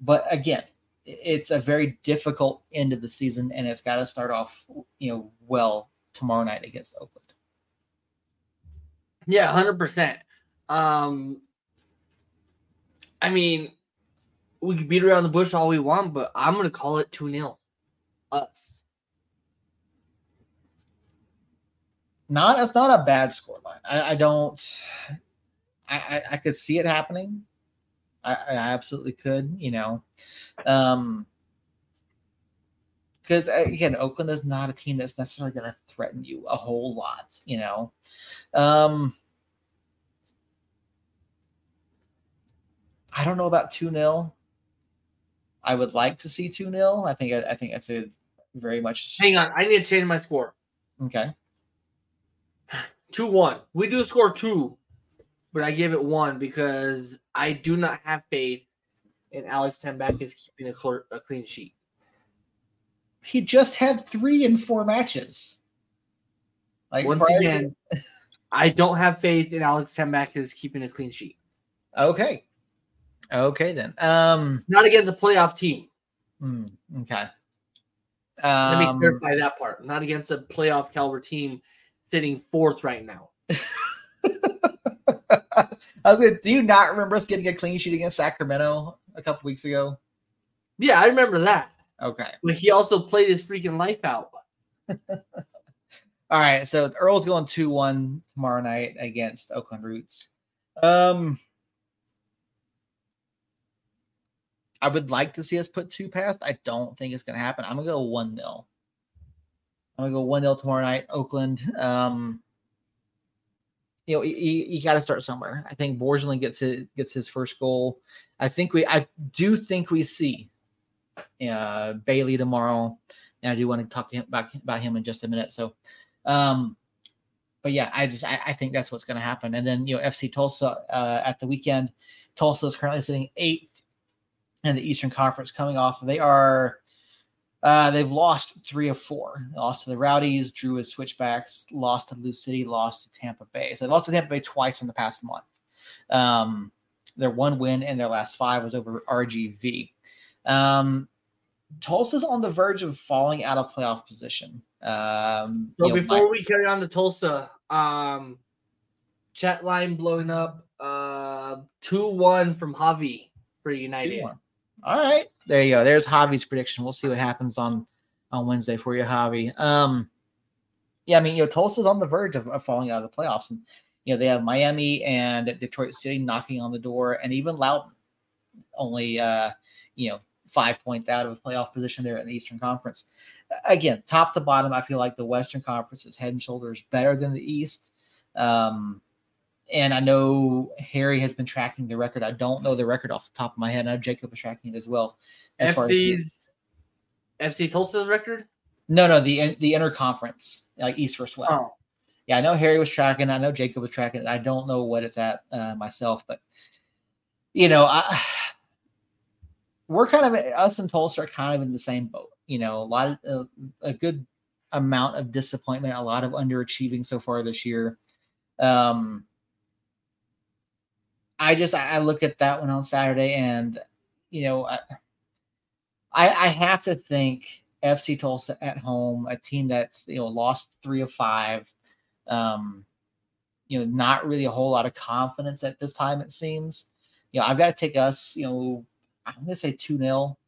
But again, it's a very difficult end of the season, and it's got to start off, you know, well tomorrow night against Oakland. Yeah, hundred percent. Um, I mean, we can beat around the bush all we want, but I'm gonna call it two 0 us. Not that's not a bad scoreline. I, I don't. I, I, I could see it happening. I, I absolutely could, you know. Um, because uh, again, Oakland is not a team that's necessarily going to threaten you a whole lot, you know. Um, I don't know about 2 0. I would like to see 2 0. I think I think that's a very much. Hang on, I need to change my score. Okay. 2 1. We do score two, but I give it one because I do not have faith in Alex Tambakis keeping a, cl- a clean sheet. He just had three in four matches. Like once again, to... I don't have faith in Alex Tambakis keeping a clean sheet. Okay. Okay then. Um not against a playoff team. Hmm, okay. Um, Let me um, clarify that part. Not against a playoff caliber team sitting fourth right now. I was like, do you not remember us getting a clean sheet against Sacramento a couple weeks ago? Yeah, I remember that. Okay. But he also played his freaking life out. All right. So Earl's going 2 1 tomorrow night against Oakland Roots. Um, I would like to see us put two past. I don't think it's going to happen. I'm going to go 1 0. I'm going to go 1 0 tomorrow night, Oakland. Um, you know, you, you got to start somewhere. I think Borgelin gets his gets his first goal. I think we, I do think we see uh, Bailey tomorrow, and I do want to talk to him about about him in just a minute. So, um, but yeah, I just I, I think that's what's going to happen. And then you know, FC Tulsa uh, at the weekend. Tulsa is currently sitting eighth in the Eastern Conference, coming off. They are uh, they've lost three of four. They lost to the Rowdies, drew with switchbacks, lost to Lou City, lost to Tampa Bay. So they lost to Tampa Bay twice in the past month. Um, their one win in their last five was over RGV. Um, Tulsa's on the verge of falling out of playoff position. Um, so before know, my- we carry on to Tulsa, um, chat line blowing up. Uh, two one from Javi. for United. All right, there you go. There's Javi's prediction. We'll see what happens on on Wednesday for you, Javi. Um, yeah, I mean, you know, Tulsa's on the verge of, of falling out of the playoffs, and you know they have Miami and Detroit City knocking on the door, and even Loudoun only uh, you know five points out of a playoff position there in the Eastern Conference. Again, top to bottom, I feel like the Western Conference is head and shoulders better than the East. Um, and I know Harry has been tracking the record. I don't know the record off the top of my head. I know Jacob is tracking it as well. As FC's as FC Tulsa's record? No, no, the the interconference, like East versus West. Oh. Yeah, I know Harry was tracking. I know Jacob was tracking. I don't know what it's at uh, myself, but you know, I we're kind of us and Tulsa are kind of in the same boat. You know, a lot of uh, a good amount of disappointment, a lot of underachieving so far this year. Um, I just I look at that one on Saturday, and you know, I I have to think FC Tulsa at home, a team that's you know lost three of five, um, you know, not really a whole lot of confidence at this time. It seems, you know, I've got to take us, you know, I'm gonna say two 0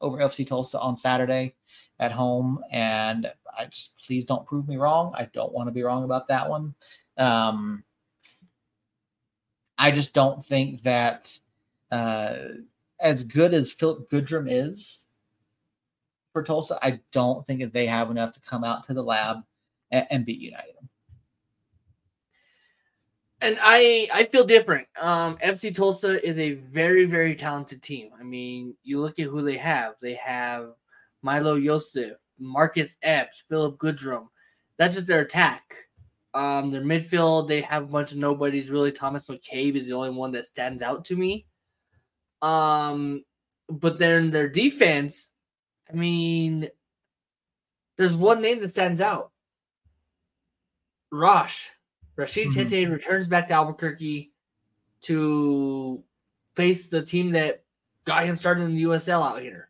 over FC Tulsa on Saturday at home, and I just please don't prove me wrong. I don't want to be wrong about that one. Um, I just don't think that uh, as good as Philip Goodrum is for Tulsa, I don't think that they have enough to come out to the lab and, and beat United. And I I feel different. Um, FC Tulsa is a very very talented team. I mean, you look at who they have. They have Milo Yosef, Marcus Epps, Philip Goodrum. That's just their attack. Um, their midfield, they have a bunch of nobodies. Really, Thomas McCabe is the only one that stands out to me. Um, but then their defense, I mean, there's one name that stands out. Rosh. Rashid mm-hmm. Tetteh returns back to Albuquerque to face the team that got him started in the USL out here.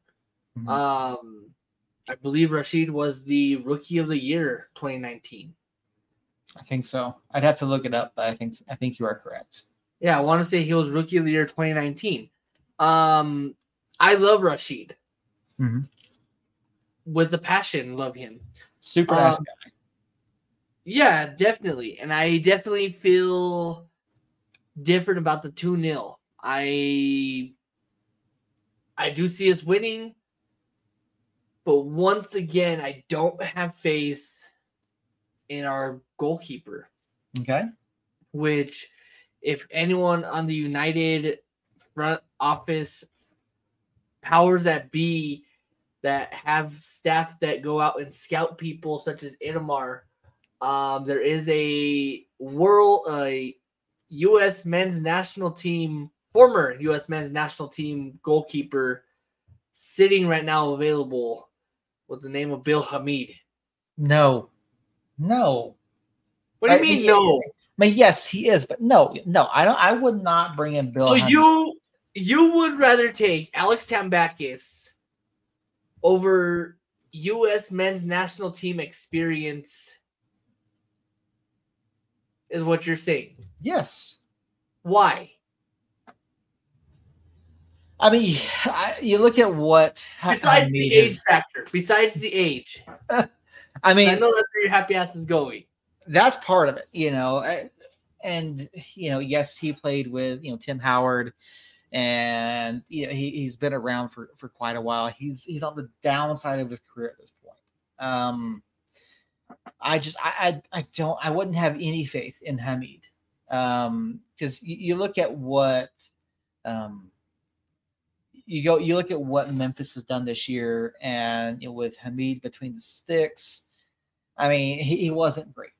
Mm-hmm. Um, I believe Rashid was the rookie of the year 2019. I think so. I'd have to look it up, but I think I think you are correct. Yeah, I want to say he was rookie of the year 2019. Um, I love Rashid. Mm-hmm. With the passion, love him. Super nice um, guy. Yeah, definitely. And I definitely feel different about the 2 0. I I do see us winning, but once again, I don't have faith in our goalkeeper. Okay. Which, if anyone on the United front office powers that be that have staff that go out and scout people such as Itamar, um, there is a world, a U.S. men's national team, former U.S. men's national team goalkeeper sitting right now available with the name of Bill Hamid. No, no. What do you I mean, no? I mean, yes, he is, but no, no, I don't. I would not bring in Bill. So you you would rather take Alex Tambakis over U.S. men's national team experience, is what you're saying? Yes. Why? I mean, I, you look at what. Besides the age factor. Besides the age. I mean, I know that's where your happy ass is going. That's part of it, you know. And you know, yes, he played with you know Tim Howard, and you know he, he's been around for for quite a while. He's he's on the downside of his career at this point. Um, I just I I, I don't I wouldn't have any faith in Hamid, um, because you, you look at what um you go you look at what Memphis has done this year, and you know, with Hamid between the sticks, I mean, he, he wasn't great.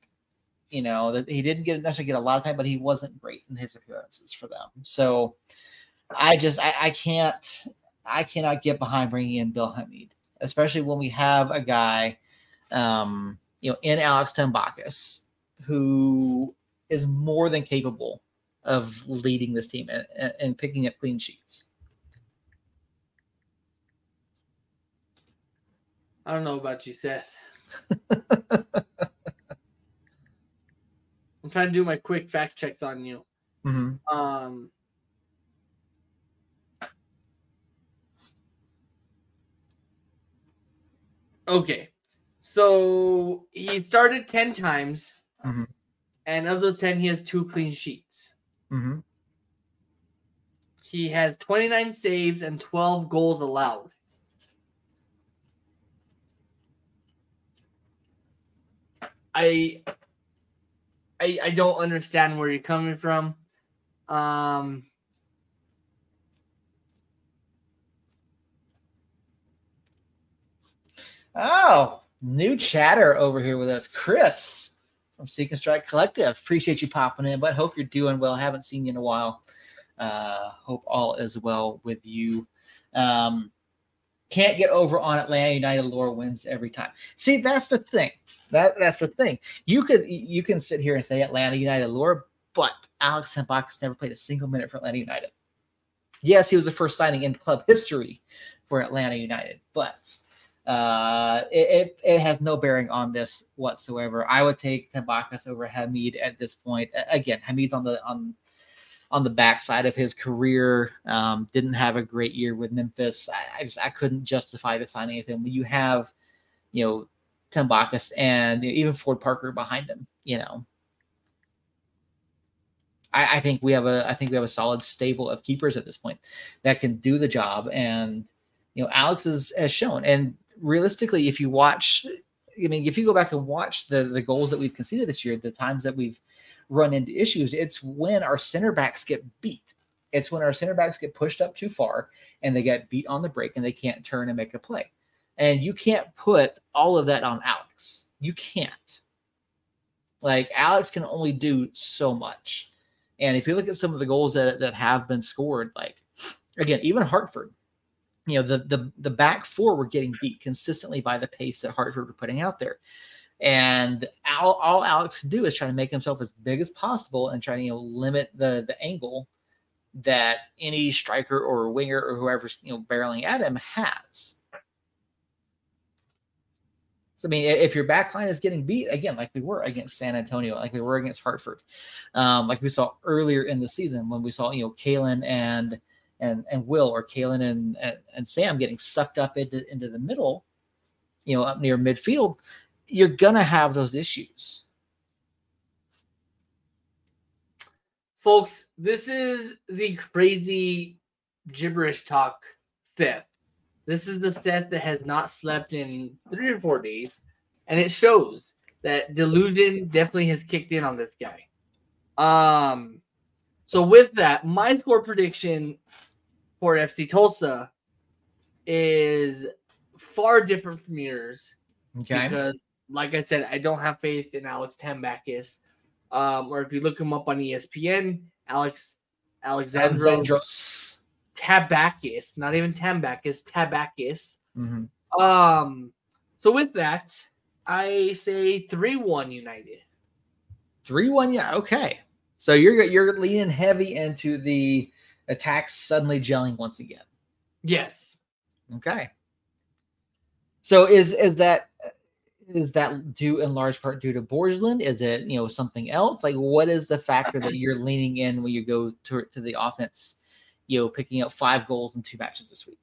You know that he didn't get necessarily get a lot of time, but he wasn't great in his appearances for them. So I just I, I can't I cannot get behind bringing in Bill Hamid, especially when we have a guy, um, you know, in Alex Tambakis who is more than capable of leading this team and, and picking up clean sheets. I don't know about you, Seth. I'm trying to do my quick fact checks on you. Mm-hmm. Um, okay. So he started 10 times. Mm-hmm. And of those 10, he has two clean sheets. Mm-hmm. He has 29 saves and 12 goals allowed. I I I don't understand where you're coming from. Um Oh, new chatter over here with us. Chris from Seek and Strike Collective. Appreciate you popping in, but hope you're doing well. Haven't seen you in a while. Uh, hope all is well with you. Um, can't get over on Atlanta United. Laura wins every time. See, that's the thing. That that's the thing. You could you can sit here and say Atlanta United Laura, but Alex Tambakis never played a single minute for Atlanta United. Yes, he was the first signing in club history for Atlanta United, but uh, it, it, it, has no bearing on this whatsoever. I would take Tambakis over Hamid at this point. Again, Hamid's on the on on the backside of his career. Um, didn't have a great year with Memphis. I, I, just I couldn't justify the signing of him. When you have, you know, Tambakis and you know, even Ford Parker behind him, you know. I, I think we have a I think we have a solid stable of keepers at this point that can do the job. And you know, Alex is has shown. And realistically, if you watch, I mean, if you go back and watch the the goals that we've conceded this year, the times that we've run into issues, it's when our center backs get beat. It's when our center backs get pushed up too far and they get beat on the break and they can't turn and make a play. And you can't put all of that on Alex. You can't. Like Alex can only do so much. And if you look at some of the goals that, that have been scored, like again, even Hartford, you know, the the the back four were getting beat consistently by the pace that Hartford were putting out there. And all, all Alex can do is try to make himself as big as possible and try to you know limit the the angle that any striker or winger or whoever's you know barreling at him has. I mean, if your back line is getting beat again, like we were against San Antonio, like we were against Hartford, um, like we saw earlier in the season when we saw you know Kalen and and and Will or Kalen and, and, and Sam getting sucked up into into the middle, you know, up near midfield, you're gonna have those issues. Folks, this is the crazy gibberish talk Seth. This is the Seth that has not slept in three or four days, and it shows that delusion definitely has kicked in on this guy. Um, so with that, my score prediction for FC Tulsa is far different from yours. Okay. Because, like I said, I don't have faith in Alex Tambakis. Um, or if you look him up on ESPN, Alex Alexandros Tabakis, not even Tambakis, Tabakis. Mm-hmm. Um, so with that, I say three one United. Three one, yeah, okay. So you're you're leaning heavy into the attacks suddenly gelling once again. Yes. Okay. So is is that is that due in large part due to Borgelin? Is it you know something else? Like what is the factor that you're leaning in when you go to to the offense? You know, picking up five goals in two matches this week.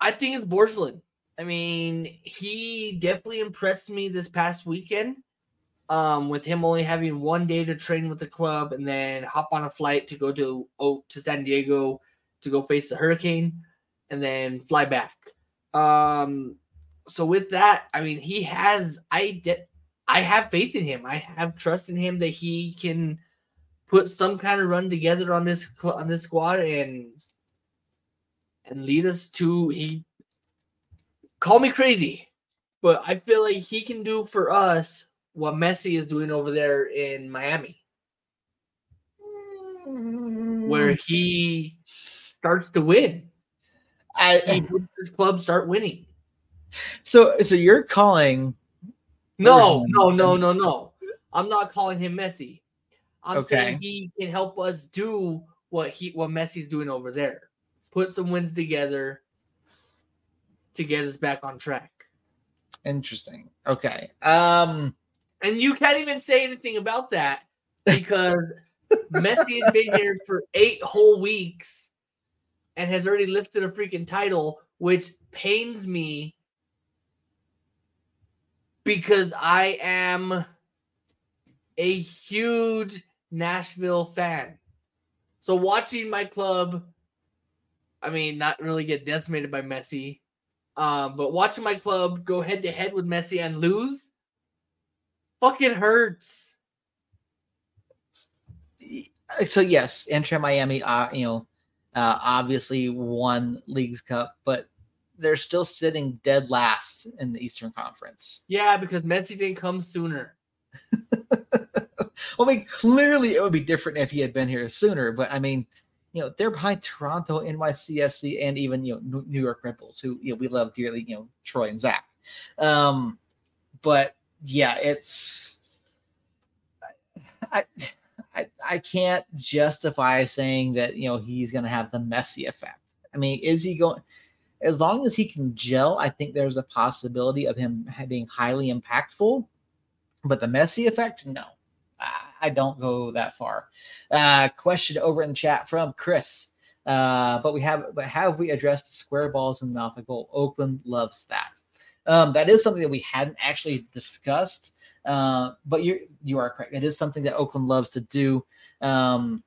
I think it's Borgelin. I mean, he definitely impressed me this past weekend um, with him only having one day to train with the club and then hop on a flight to go to oh, to San Diego to go face the hurricane and then fly back. Um, so with that, I mean, he has I did I have faith in him. I have trust in him that he can put some kind of run together on this on this squad and and lead us to he call me crazy, but I feel like he can do for us what Messi is doing over there in Miami, where he starts to win. I, he his club start winning. So, so you're calling? No, no, no, no, no. I'm not calling him Messi. I'm okay. saying he can help us do what he what Messi's doing over there. Put some wins together to get us back on track. Interesting. Okay. Um and you can't even say anything about that because Messi has been here for eight whole weeks and has already lifted a freaking title, which pains me because I am a huge Nashville fan. So watching my club, I mean, not really get decimated by Messi, um, but watching my club go head to head with Messi and lose, fucking hurts. So yes, Inter Miami, uh, you know, uh, obviously won Leagues Cup, but they're still sitting dead last in the Eastern Conference. Yeah, because Messi didn't come sooner. I mean, clearly it would be different if he had been here sooner, but I mean, you know, they're behind Toronto, NYCFC, and even you know New York Red who you know we love dearly, you know Troy and Zach. Um, but yeah, it's I, I I can't justify saying that you know he's going to have the Messi effect. I mean, is he going? As long as he can gel, I think there's a possibility of him being highly impactful. But the Messi effect, no. I don't go that far. Uh, question over in the chat from Chris. Uh, but we have, but have we addressed square balls in the mouth goal? Oakland loves that. Um, that is something that we hadn't actually discussed. Uh, but you you are correct. It is something that Oakland loves to do. Um,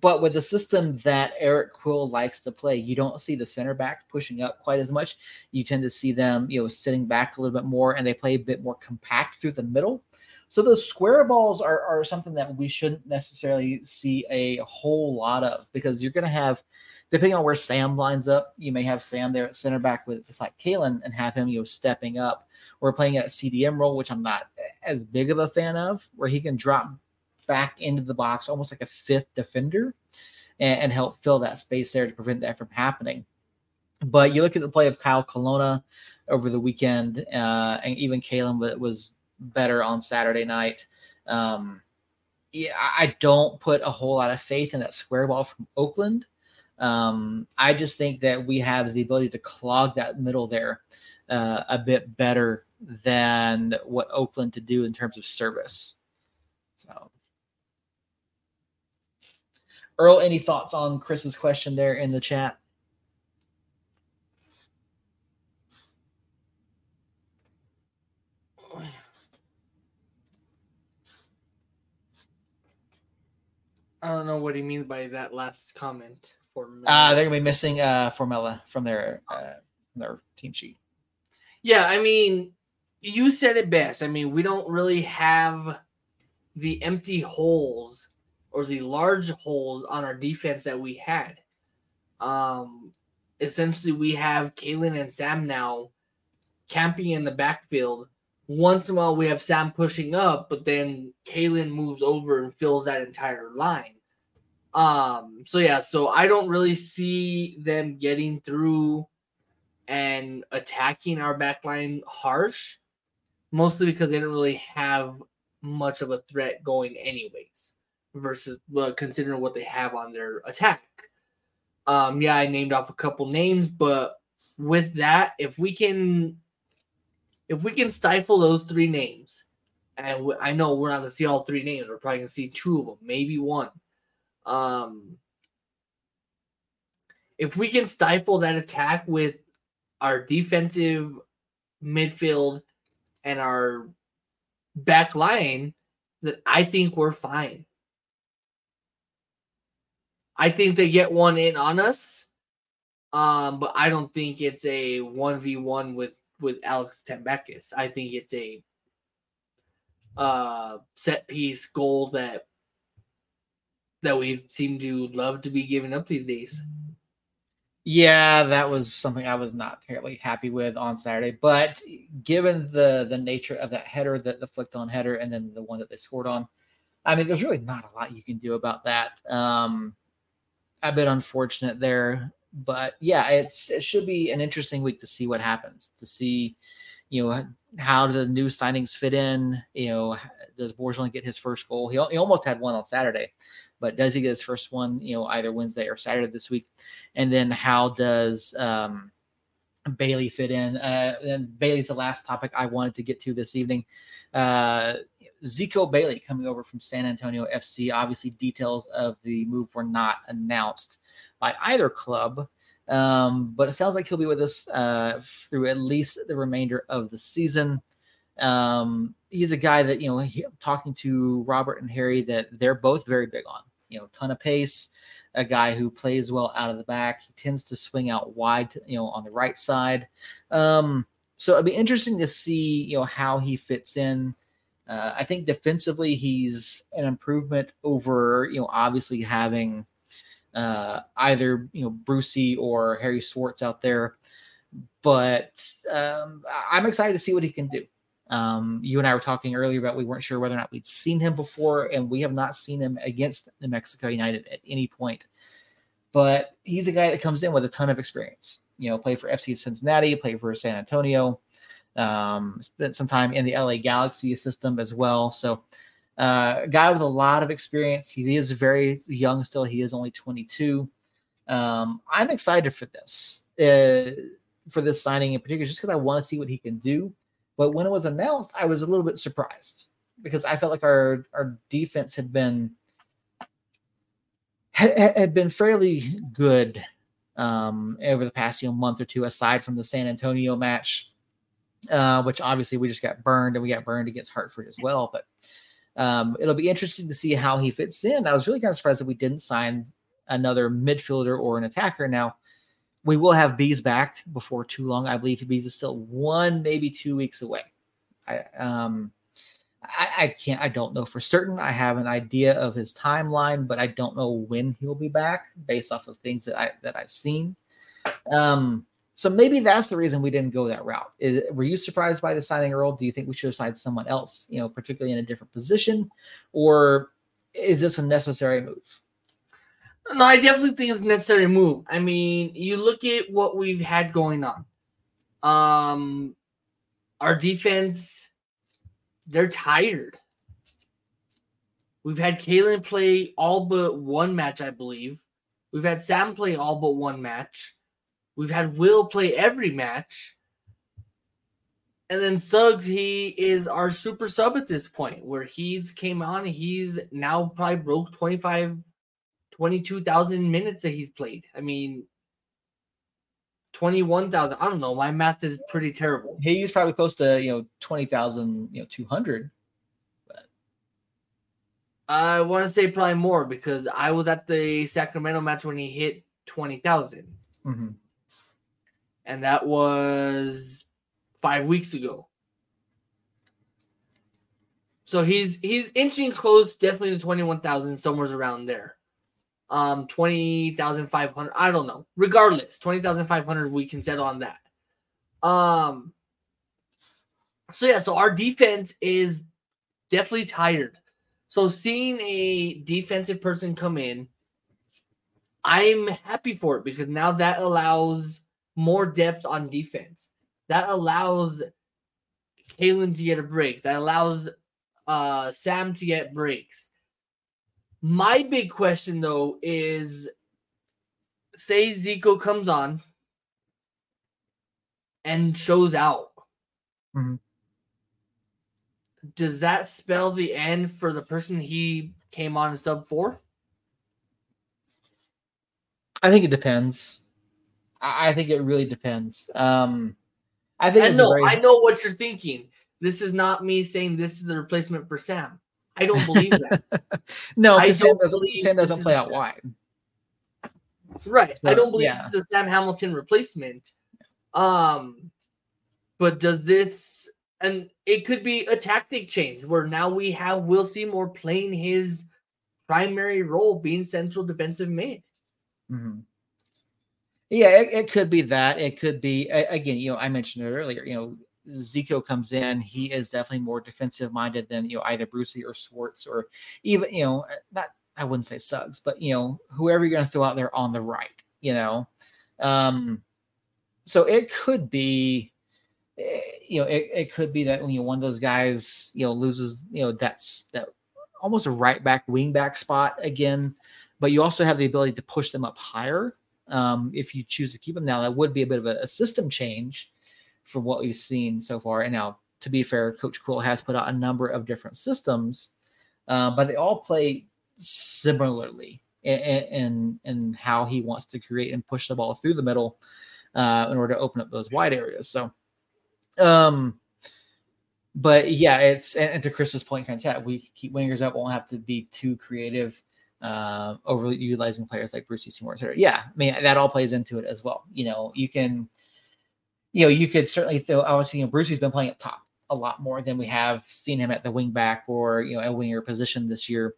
but with the system that Eric Quill likes to play, you don't see the center back pushing up quite as much. You tend to see them, you know, sitting back a little bit more, and they play a bit more compact through the middle. So those square balls are, are something that we shouldn't necessarily see a whole lot of because you're going to have, depending on where Sam lines up, you may have Sam there at center back with just like Kalen and have him, you know, stepping up or playing at CDM role, which I'm not as big of a fan of, where he can drop back into the box almost like a fifth defender and, and help fill that space there to prevent that from happening. But you look at the play of Kyle Colonna over the weekend, uh, and even Kalen was better on Saturday night. Um, yeah, I don't put a whole lot of faith in that square ball from Oakland. Um, I just think that we have the ability to clog that middle there uh, a bit better than what Oakland to do in terms of service. So, Earl, any thoughts on Chris's question there in the chat? I don't know what he means by that last comment. For uh, they're gonna be missing uh Formella from their uh, their team sheet. Yeah, I mean, you said it best. I mean, we don't really have the empty holes or the large holes on our defense that we had. Um, essentially, we have Kalen and Sam now camping in the backfield once in a while we have Sam pushing up, but then Kalen moves over and fills that entire line. Um, so yeah, so I don't really see them getting through and attacking our backline harsh, mostly because they don't really have much of a threat going anyways, versus well, considering what they have on their attack. Um, yeah, I named off a couple names, but with that, if we can if we can stifle those three names, and I know we're not to see all three names, we're probably to see two of them, maybe one. Um, if we can stifle that attack with our defensive midfield and our back line, then I think we're fine. I think they get one in on us, um, but I don't think it's a one v one with with Alex Tambakis. I think it's a uh, set piece goal that that we seem to love to be giving up these days. Yeah, that was something I was not terribly happy with on Saturday. But given the the nature of that header, that the flicked on header, and then the one that they scored on, I mean, there's really not a lot you can do about that. Um, a bit unfortunate there but yeah, it's it should be an interesting week to see what happens. To see, you know, how the new signings fit in? You know, does only get his first goal? He, he almost had one on Saturday, but does he get his first one? You know, either Wednesday or Saturday this week? And then how does um, Bailey fit in? Uh, and Bailey's the last topic I wanted to get to this evening. Uh, Zico Bailey coming over from San Antonio FC. Obviously, details of the move were not announced by either club. Um, but it sounds like he'll be with us uh, through at least the remainder of the season. Um, he's a guy that you know, he, talking to Robert and Harry, that they're both very big on. You know, ton of pace. A guy who plays well out of the back. He tends to swing out wide, you know, on the right side. Um, so it'd be interesting to see, you know, how he fits in. Uh, I think defensively, he's an improvement over, you know, obviously having uh, either you know Brucey or Harry Swartz out there. But um, I'm excited to see what he can do. Um, you and I were talking earlier about we weren't sure whether or not we'd seen him before, and we have not seen him against New Mexico United at any point. But he's a guy that comes in with a ton of experience. You know, played for FC Cincinnati, played for San Antonio, um, spent some time in the LA Galaxy system as well. So uh, a guy with a lot of experience. He is very young still. He is only 22. Um, I'm excited for this, uh, for this signing in particular, just because I want to see what he can do. But when it was announced, I was a little bit surprised because I felt like our our defense had been had, had been fairly good um, over the past you know month or two, aside from the San Antonio match, uh, which obviously we just got burned and we got burned against Hartford as well. But um, it'll be interesting to see how he fits in. I was really kind of surprised that we didn't sign another midfielder or an attacker. Now, we will have Bees back before too long. I believe Bees is still one, maybe two weeks away. I um I, I, can't I don't know for certain. I have an idea of his timeline, but I don't know when he'll be back based off of things that I that I've seen. Um so maybe that's the reason we didn't go that route. Is, were you surprised by the signing Earl? Do you think we should have signed someone else, you know, particularly in a different position, or is this a necessary move? No, I definitely think it's a necessary move. I mean, you look at what we've had going on. Um, our defense, they're tired. We've had Kalen play all but one match, I believe. We've had Sam play all but one match. We've had Will play every match. And then Suggs, he is our super sub at this point, where he's came on. He's now probably broke 25, 22,000 minutes that he's played. I mean, 21,000. I don't know. My math is pretty terrible. He's probably close to, you know, 20,000, you know, 200. But. I want to say probably more because I was at the Sacramento match when he hit 20,000. Mm-hmm and that was five weeks ago. So he's he's inching close, definitely to twenty one thousand, somewhere's around there. Um, twenty thousand five hundred. I don't know. Regardless, twenty thousand five hundred. We can settle on that. Um. So yeah, so our defense is definitely tired. So seeing a defensive person come in, I'm happy for it because now that allows more depth on defense. That allows Kalen to get a break. That allows uh, Sam to get breaks. My big question though is say Zico comes on and shows out. Mm-hmm. Does that spell the end for the person he came on to sub for? I think it depends. I think it really depends. Um, I think I know. Very... I know what you're thinking. This is not me saying this is a replacement for Sam. I don't believe that. no, Sam doesn't, Sam doesn't play out wide. Right. So, I don't believe yeah. this is a Sam Hamilton replacement. Um, but does this and it could be a tactic change where now we have Will Seymour playing his primary role being central defensive mid. Mm-hmm. Yeah, it, it, could be that. It could be again. You know, I mentioned it earlier. You know, Zico comes in. He is definitely more defensive minded than you know either Brucey or Swartz or even you know not. I wouldn't say Suggs, but you know whoever you're going to throw out there on the right. You know, um, so it could be. Eh, you know, it, it could be that when you know, one of those guys, you know, loses, you know, that's that almost a right back, wing back spot again, but you also have the ability to push them up higher um, if you choose to keep them. now. That would be a bit of a, a system change from what we've seen so far. And now, to be fair, Coach Quill has put out a number of different systems, uh, but they all play similarly in, in, in how he wants to create and push the ball through the middle uh, in order to open up those wide areas. So, um, but yeah, it's and, and to Chris's point, kind of chat, we keep wingers up, won't have to be too creative, uh, overly utilizing players like Brucey Seymour, etc. Yeah, I mean that all plays into it as well. You know, you can, you know, you could certainly throw. Obviously, you know, Brucey's been playing up top a lot more than we have seen him at the wing back or you know a winger position this year,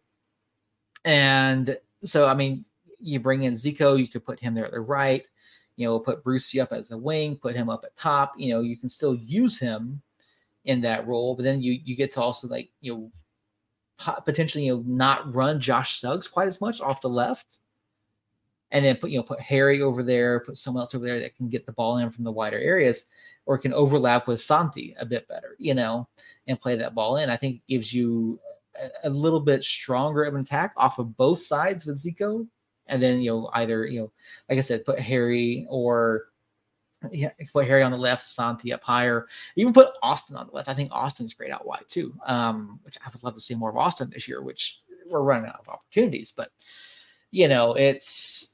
and so I mean, you bring in Zico, you could put him there at the right. You know, put Brucey up as the wing, put him up at top. You know, you can still use him in that role. But then you you get to also like you know potentially you know not run Josh Suggs quite as much off the left, and then put you know put Harry over there, put someone else over there that can get the ball in from the wider areas, or can overlap with Santi a bit better, you know, and play that ball in. I think gives you a, a little bit stronger of an attack off of both sides with Zico. And then you know either you know like I said, put Harry or yeah, put Harry on the left, Santi up higher. Even put Austin on the left. I think Austin's great out wide too. Um, which I would love to see more of Austin this year, which we're running out of opportunities. But you know, it's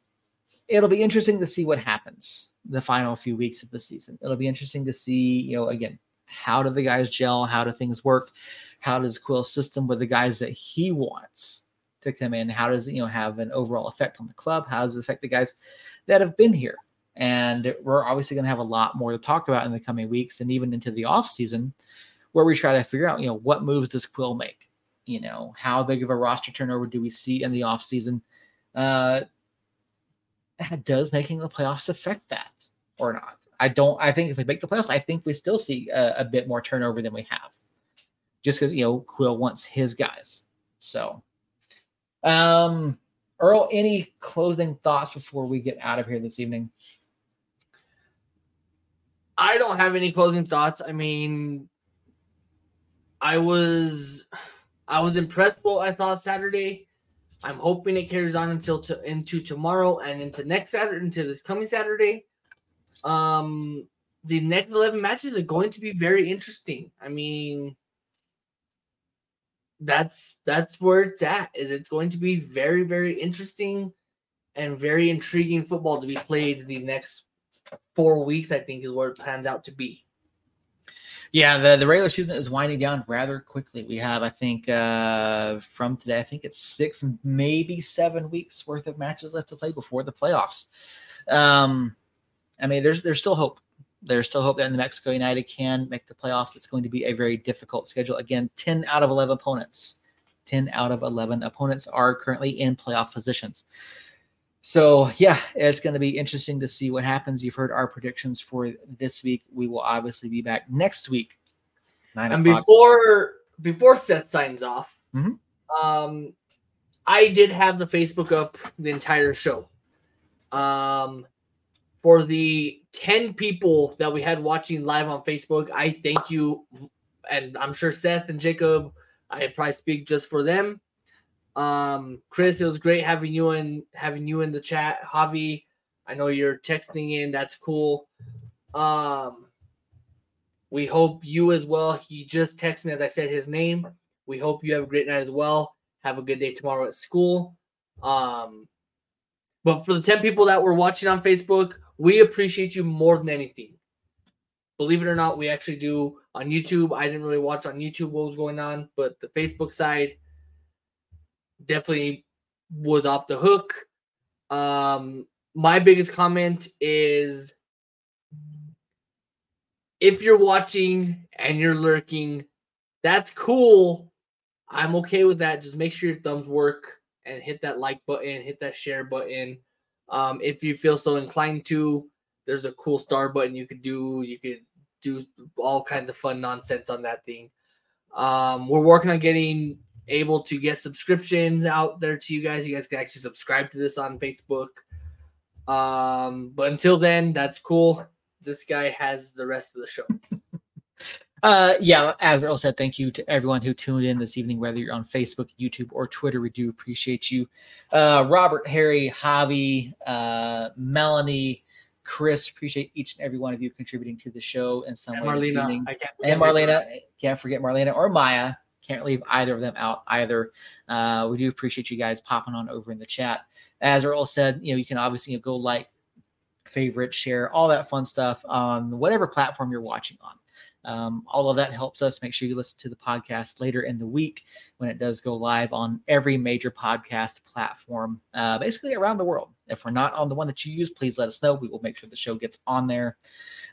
it'll be interesting to see what happens the final few weeks of the season. It'll be interesting to see, you know, again, how do the guys gel? How do things work? How does Quill's system with the guys that he wants to come in? How does it, you know, have an overall effect on the club? How does it affect the guys that have been here? And we're obviously going to have a lot more to talk about in the coming weeks and even into the off season where we try to figure out, you know, what moves does Quill make? You know, how big of a roster turnover do we see in the off season? Uh, does making the playoffs affect that or not? I don't. I think if we make the playoffs, I think we still see a, a bit more turnover than we have, just because you know Quill wants his guys. So, um, Earl, any closing thoughts before we get out of here this evening? I don't have any closing thoughts. I mean, I was I was impressed what I thought Saturday. I'm hoping it carries on until to, into tomorrow and into next Saturday, into this coming Saturday. Um, the next 11 matches are going to be very interesting. I mean, that's that's where it's at. Is it's going to be very very interesting and very intriguing football to be played the next four weeks, I think, is where it pans out to be. Yeah, the, the regular season is winding down rather quickly. We have, I think, uh, from today, I think it's six, maybe seven weeks worth of matches left to play before the playoffs. Um, I mean, there's there's still hope. There's still hope that New Mexico United can make the playoffs. It's going to be a very difficult schedule. Again, 10 out of 11 opponents. 10 out of 11 opponents are currently in playoff positions. So yeah, it's going to be interesting to see what happens. You've heard our predictions for this week. We will obviously be back next week. Nine and o'clock. before before Seth signs off, mm-hmm. um, I did have the Facebook up the entire show. Um, for the ten people that we had watching live on Facebook, I thank you, and I'm sure Seth and Jacob. I probably speak just for them. Um, Chris, it was great having you in having you in the chat. Javi, I know you're texting in. That's cool. Um, we hope you as well. He just texted me as I said his name. We hope you have a great night as well. Have a good day tomorrow at school. Um, but for the 10 people that were watching on Facebook, we appreciate you more than anything. Believe it or not, we actually do on YouTube. I didn't really watch on YouTube what was going on, but the Facebook side, definitely was off the hook. Um, my biggest comment is if you're watching and you're lurking, that's cool. I'm okay with that. Just make sure your thumbs work and hit that like button, hit that share button. Um, if you feel so inclined to, there's a cool star button you could do. You could do all kinds of fun nonsense on that thing. Um, we're working on getting able to get subscriptions out there to you guys. You guys can actually subscribe to this on Facebook. Um, but until then, that's cool. This guy has the rest of the show. uh, yeah, as Earl said, thank you to everyone who tuned in this evening, whether you're on Facebook, YouTube, or Twitter. We do appreciate you. Uh, Robert, Harry, Javi, uh, Melanie, Chris, appreciate each and every one of you contributing to the show in some and way. Marlena, and Marlena, can't forget Marlena or Maya can't leave either of them out either. Uh, we do appreciate you guys popping on over in the chat. As Earl said, you know, you can obviously you know, go like, favorite, share, all that fun stuff on whatever platform you're watching on. Um, all of that helps us. Make sure you listen to the podcast later in the week when it does go live on every major podcast platform, uh, basically around the world. If we're not on the one that you use, please let us know. We will make sure the show gets on there.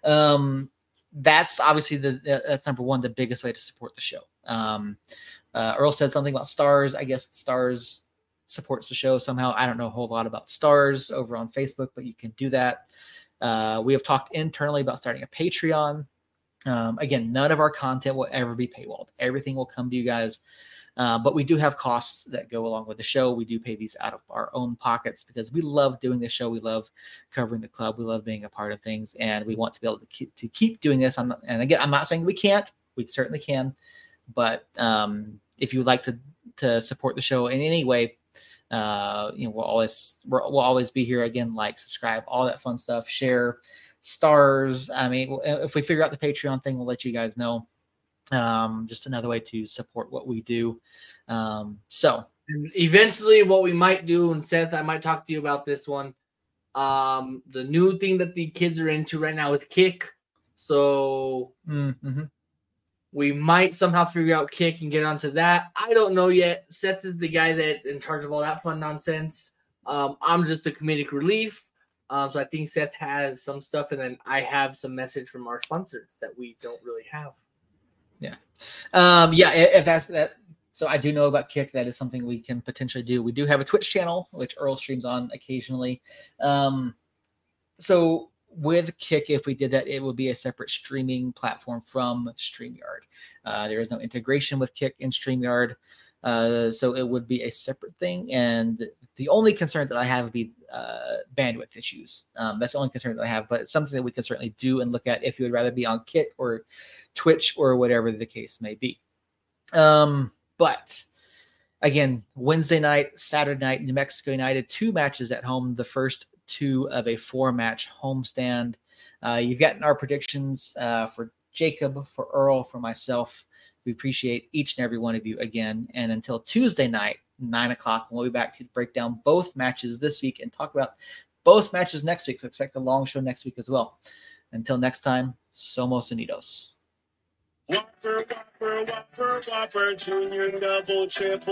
Um, that's obviously the that's number one, the biggest way to support the show. Um, uh, Earl said something about stars. I guess stars supports the show somehow. I don't know a whole lot about stars over on Facebook, but you can do that. Uh, we have talked internally about starting a Patreon. Um, again, none of our content will ever be paywalled. Everything will come to you guys. Uh, but we do have costs that go along with the show. We do pay these out of our own pockets because we love doing this show. We love covering the club. We love being a part of things, and we want to be able to keep to keep doing this. I'm, and again, I'm not saying we can't. We certainly can, but um, if you would like to to support the show in any way, uh, you know, we'll always we will always be here again. Like, subscribe, all that fun stuff. Share stars. I mean, if we figure out the Patreon thing, we'll let you guys know um, just another way to support what we do. Um, so eventually, what we might do, and Seth, I might talk to you about this one. Um, the new thing that the kids are into right now is kick. So mm-hmm. We might somehow figure out kick and get onto that. I don't know yet. Seth is the guy that's in charge of all that fun nonsense. Um, I'm just the comedic relief. Um, so I think Seth has some stuff, and then I have some message from our sponsors that we don't really have. Yeah. Um, yeah, if that's that. So I do know about Kick. That is something we can potentially do. We do have a Twitch channel, which Earl streams on occasionally. Um, so with Kick, if we did that, it would be a separate streaming platform from StreamYard. Uh, there is no integration with Kick and StreamYard. Uh, so it would be a separate thing. And the only concern that I have would be uh, bandwidth issues. Um, that's the only concern that I have, but it's something that we can certainly do and look at if you would rather be on Kick or Twitch or whatever the case may be. Um, but again, Wednesday night, Saturday night, New Mexico United, two matches at home, the first two of a four match homestand. Uh, you've gotten our predictions uh, for Jacob, for Earl, for myself. We appreciate each and every one of you again. And until Tuesday night, nine o'clock, we'll be back to break down both matches this week and talk about both matches next week. So expect a long show next week as well. Until next time, Somos Unidos. Whopper, Whopper, Whopper, Whopper, Junior, Double, Triple.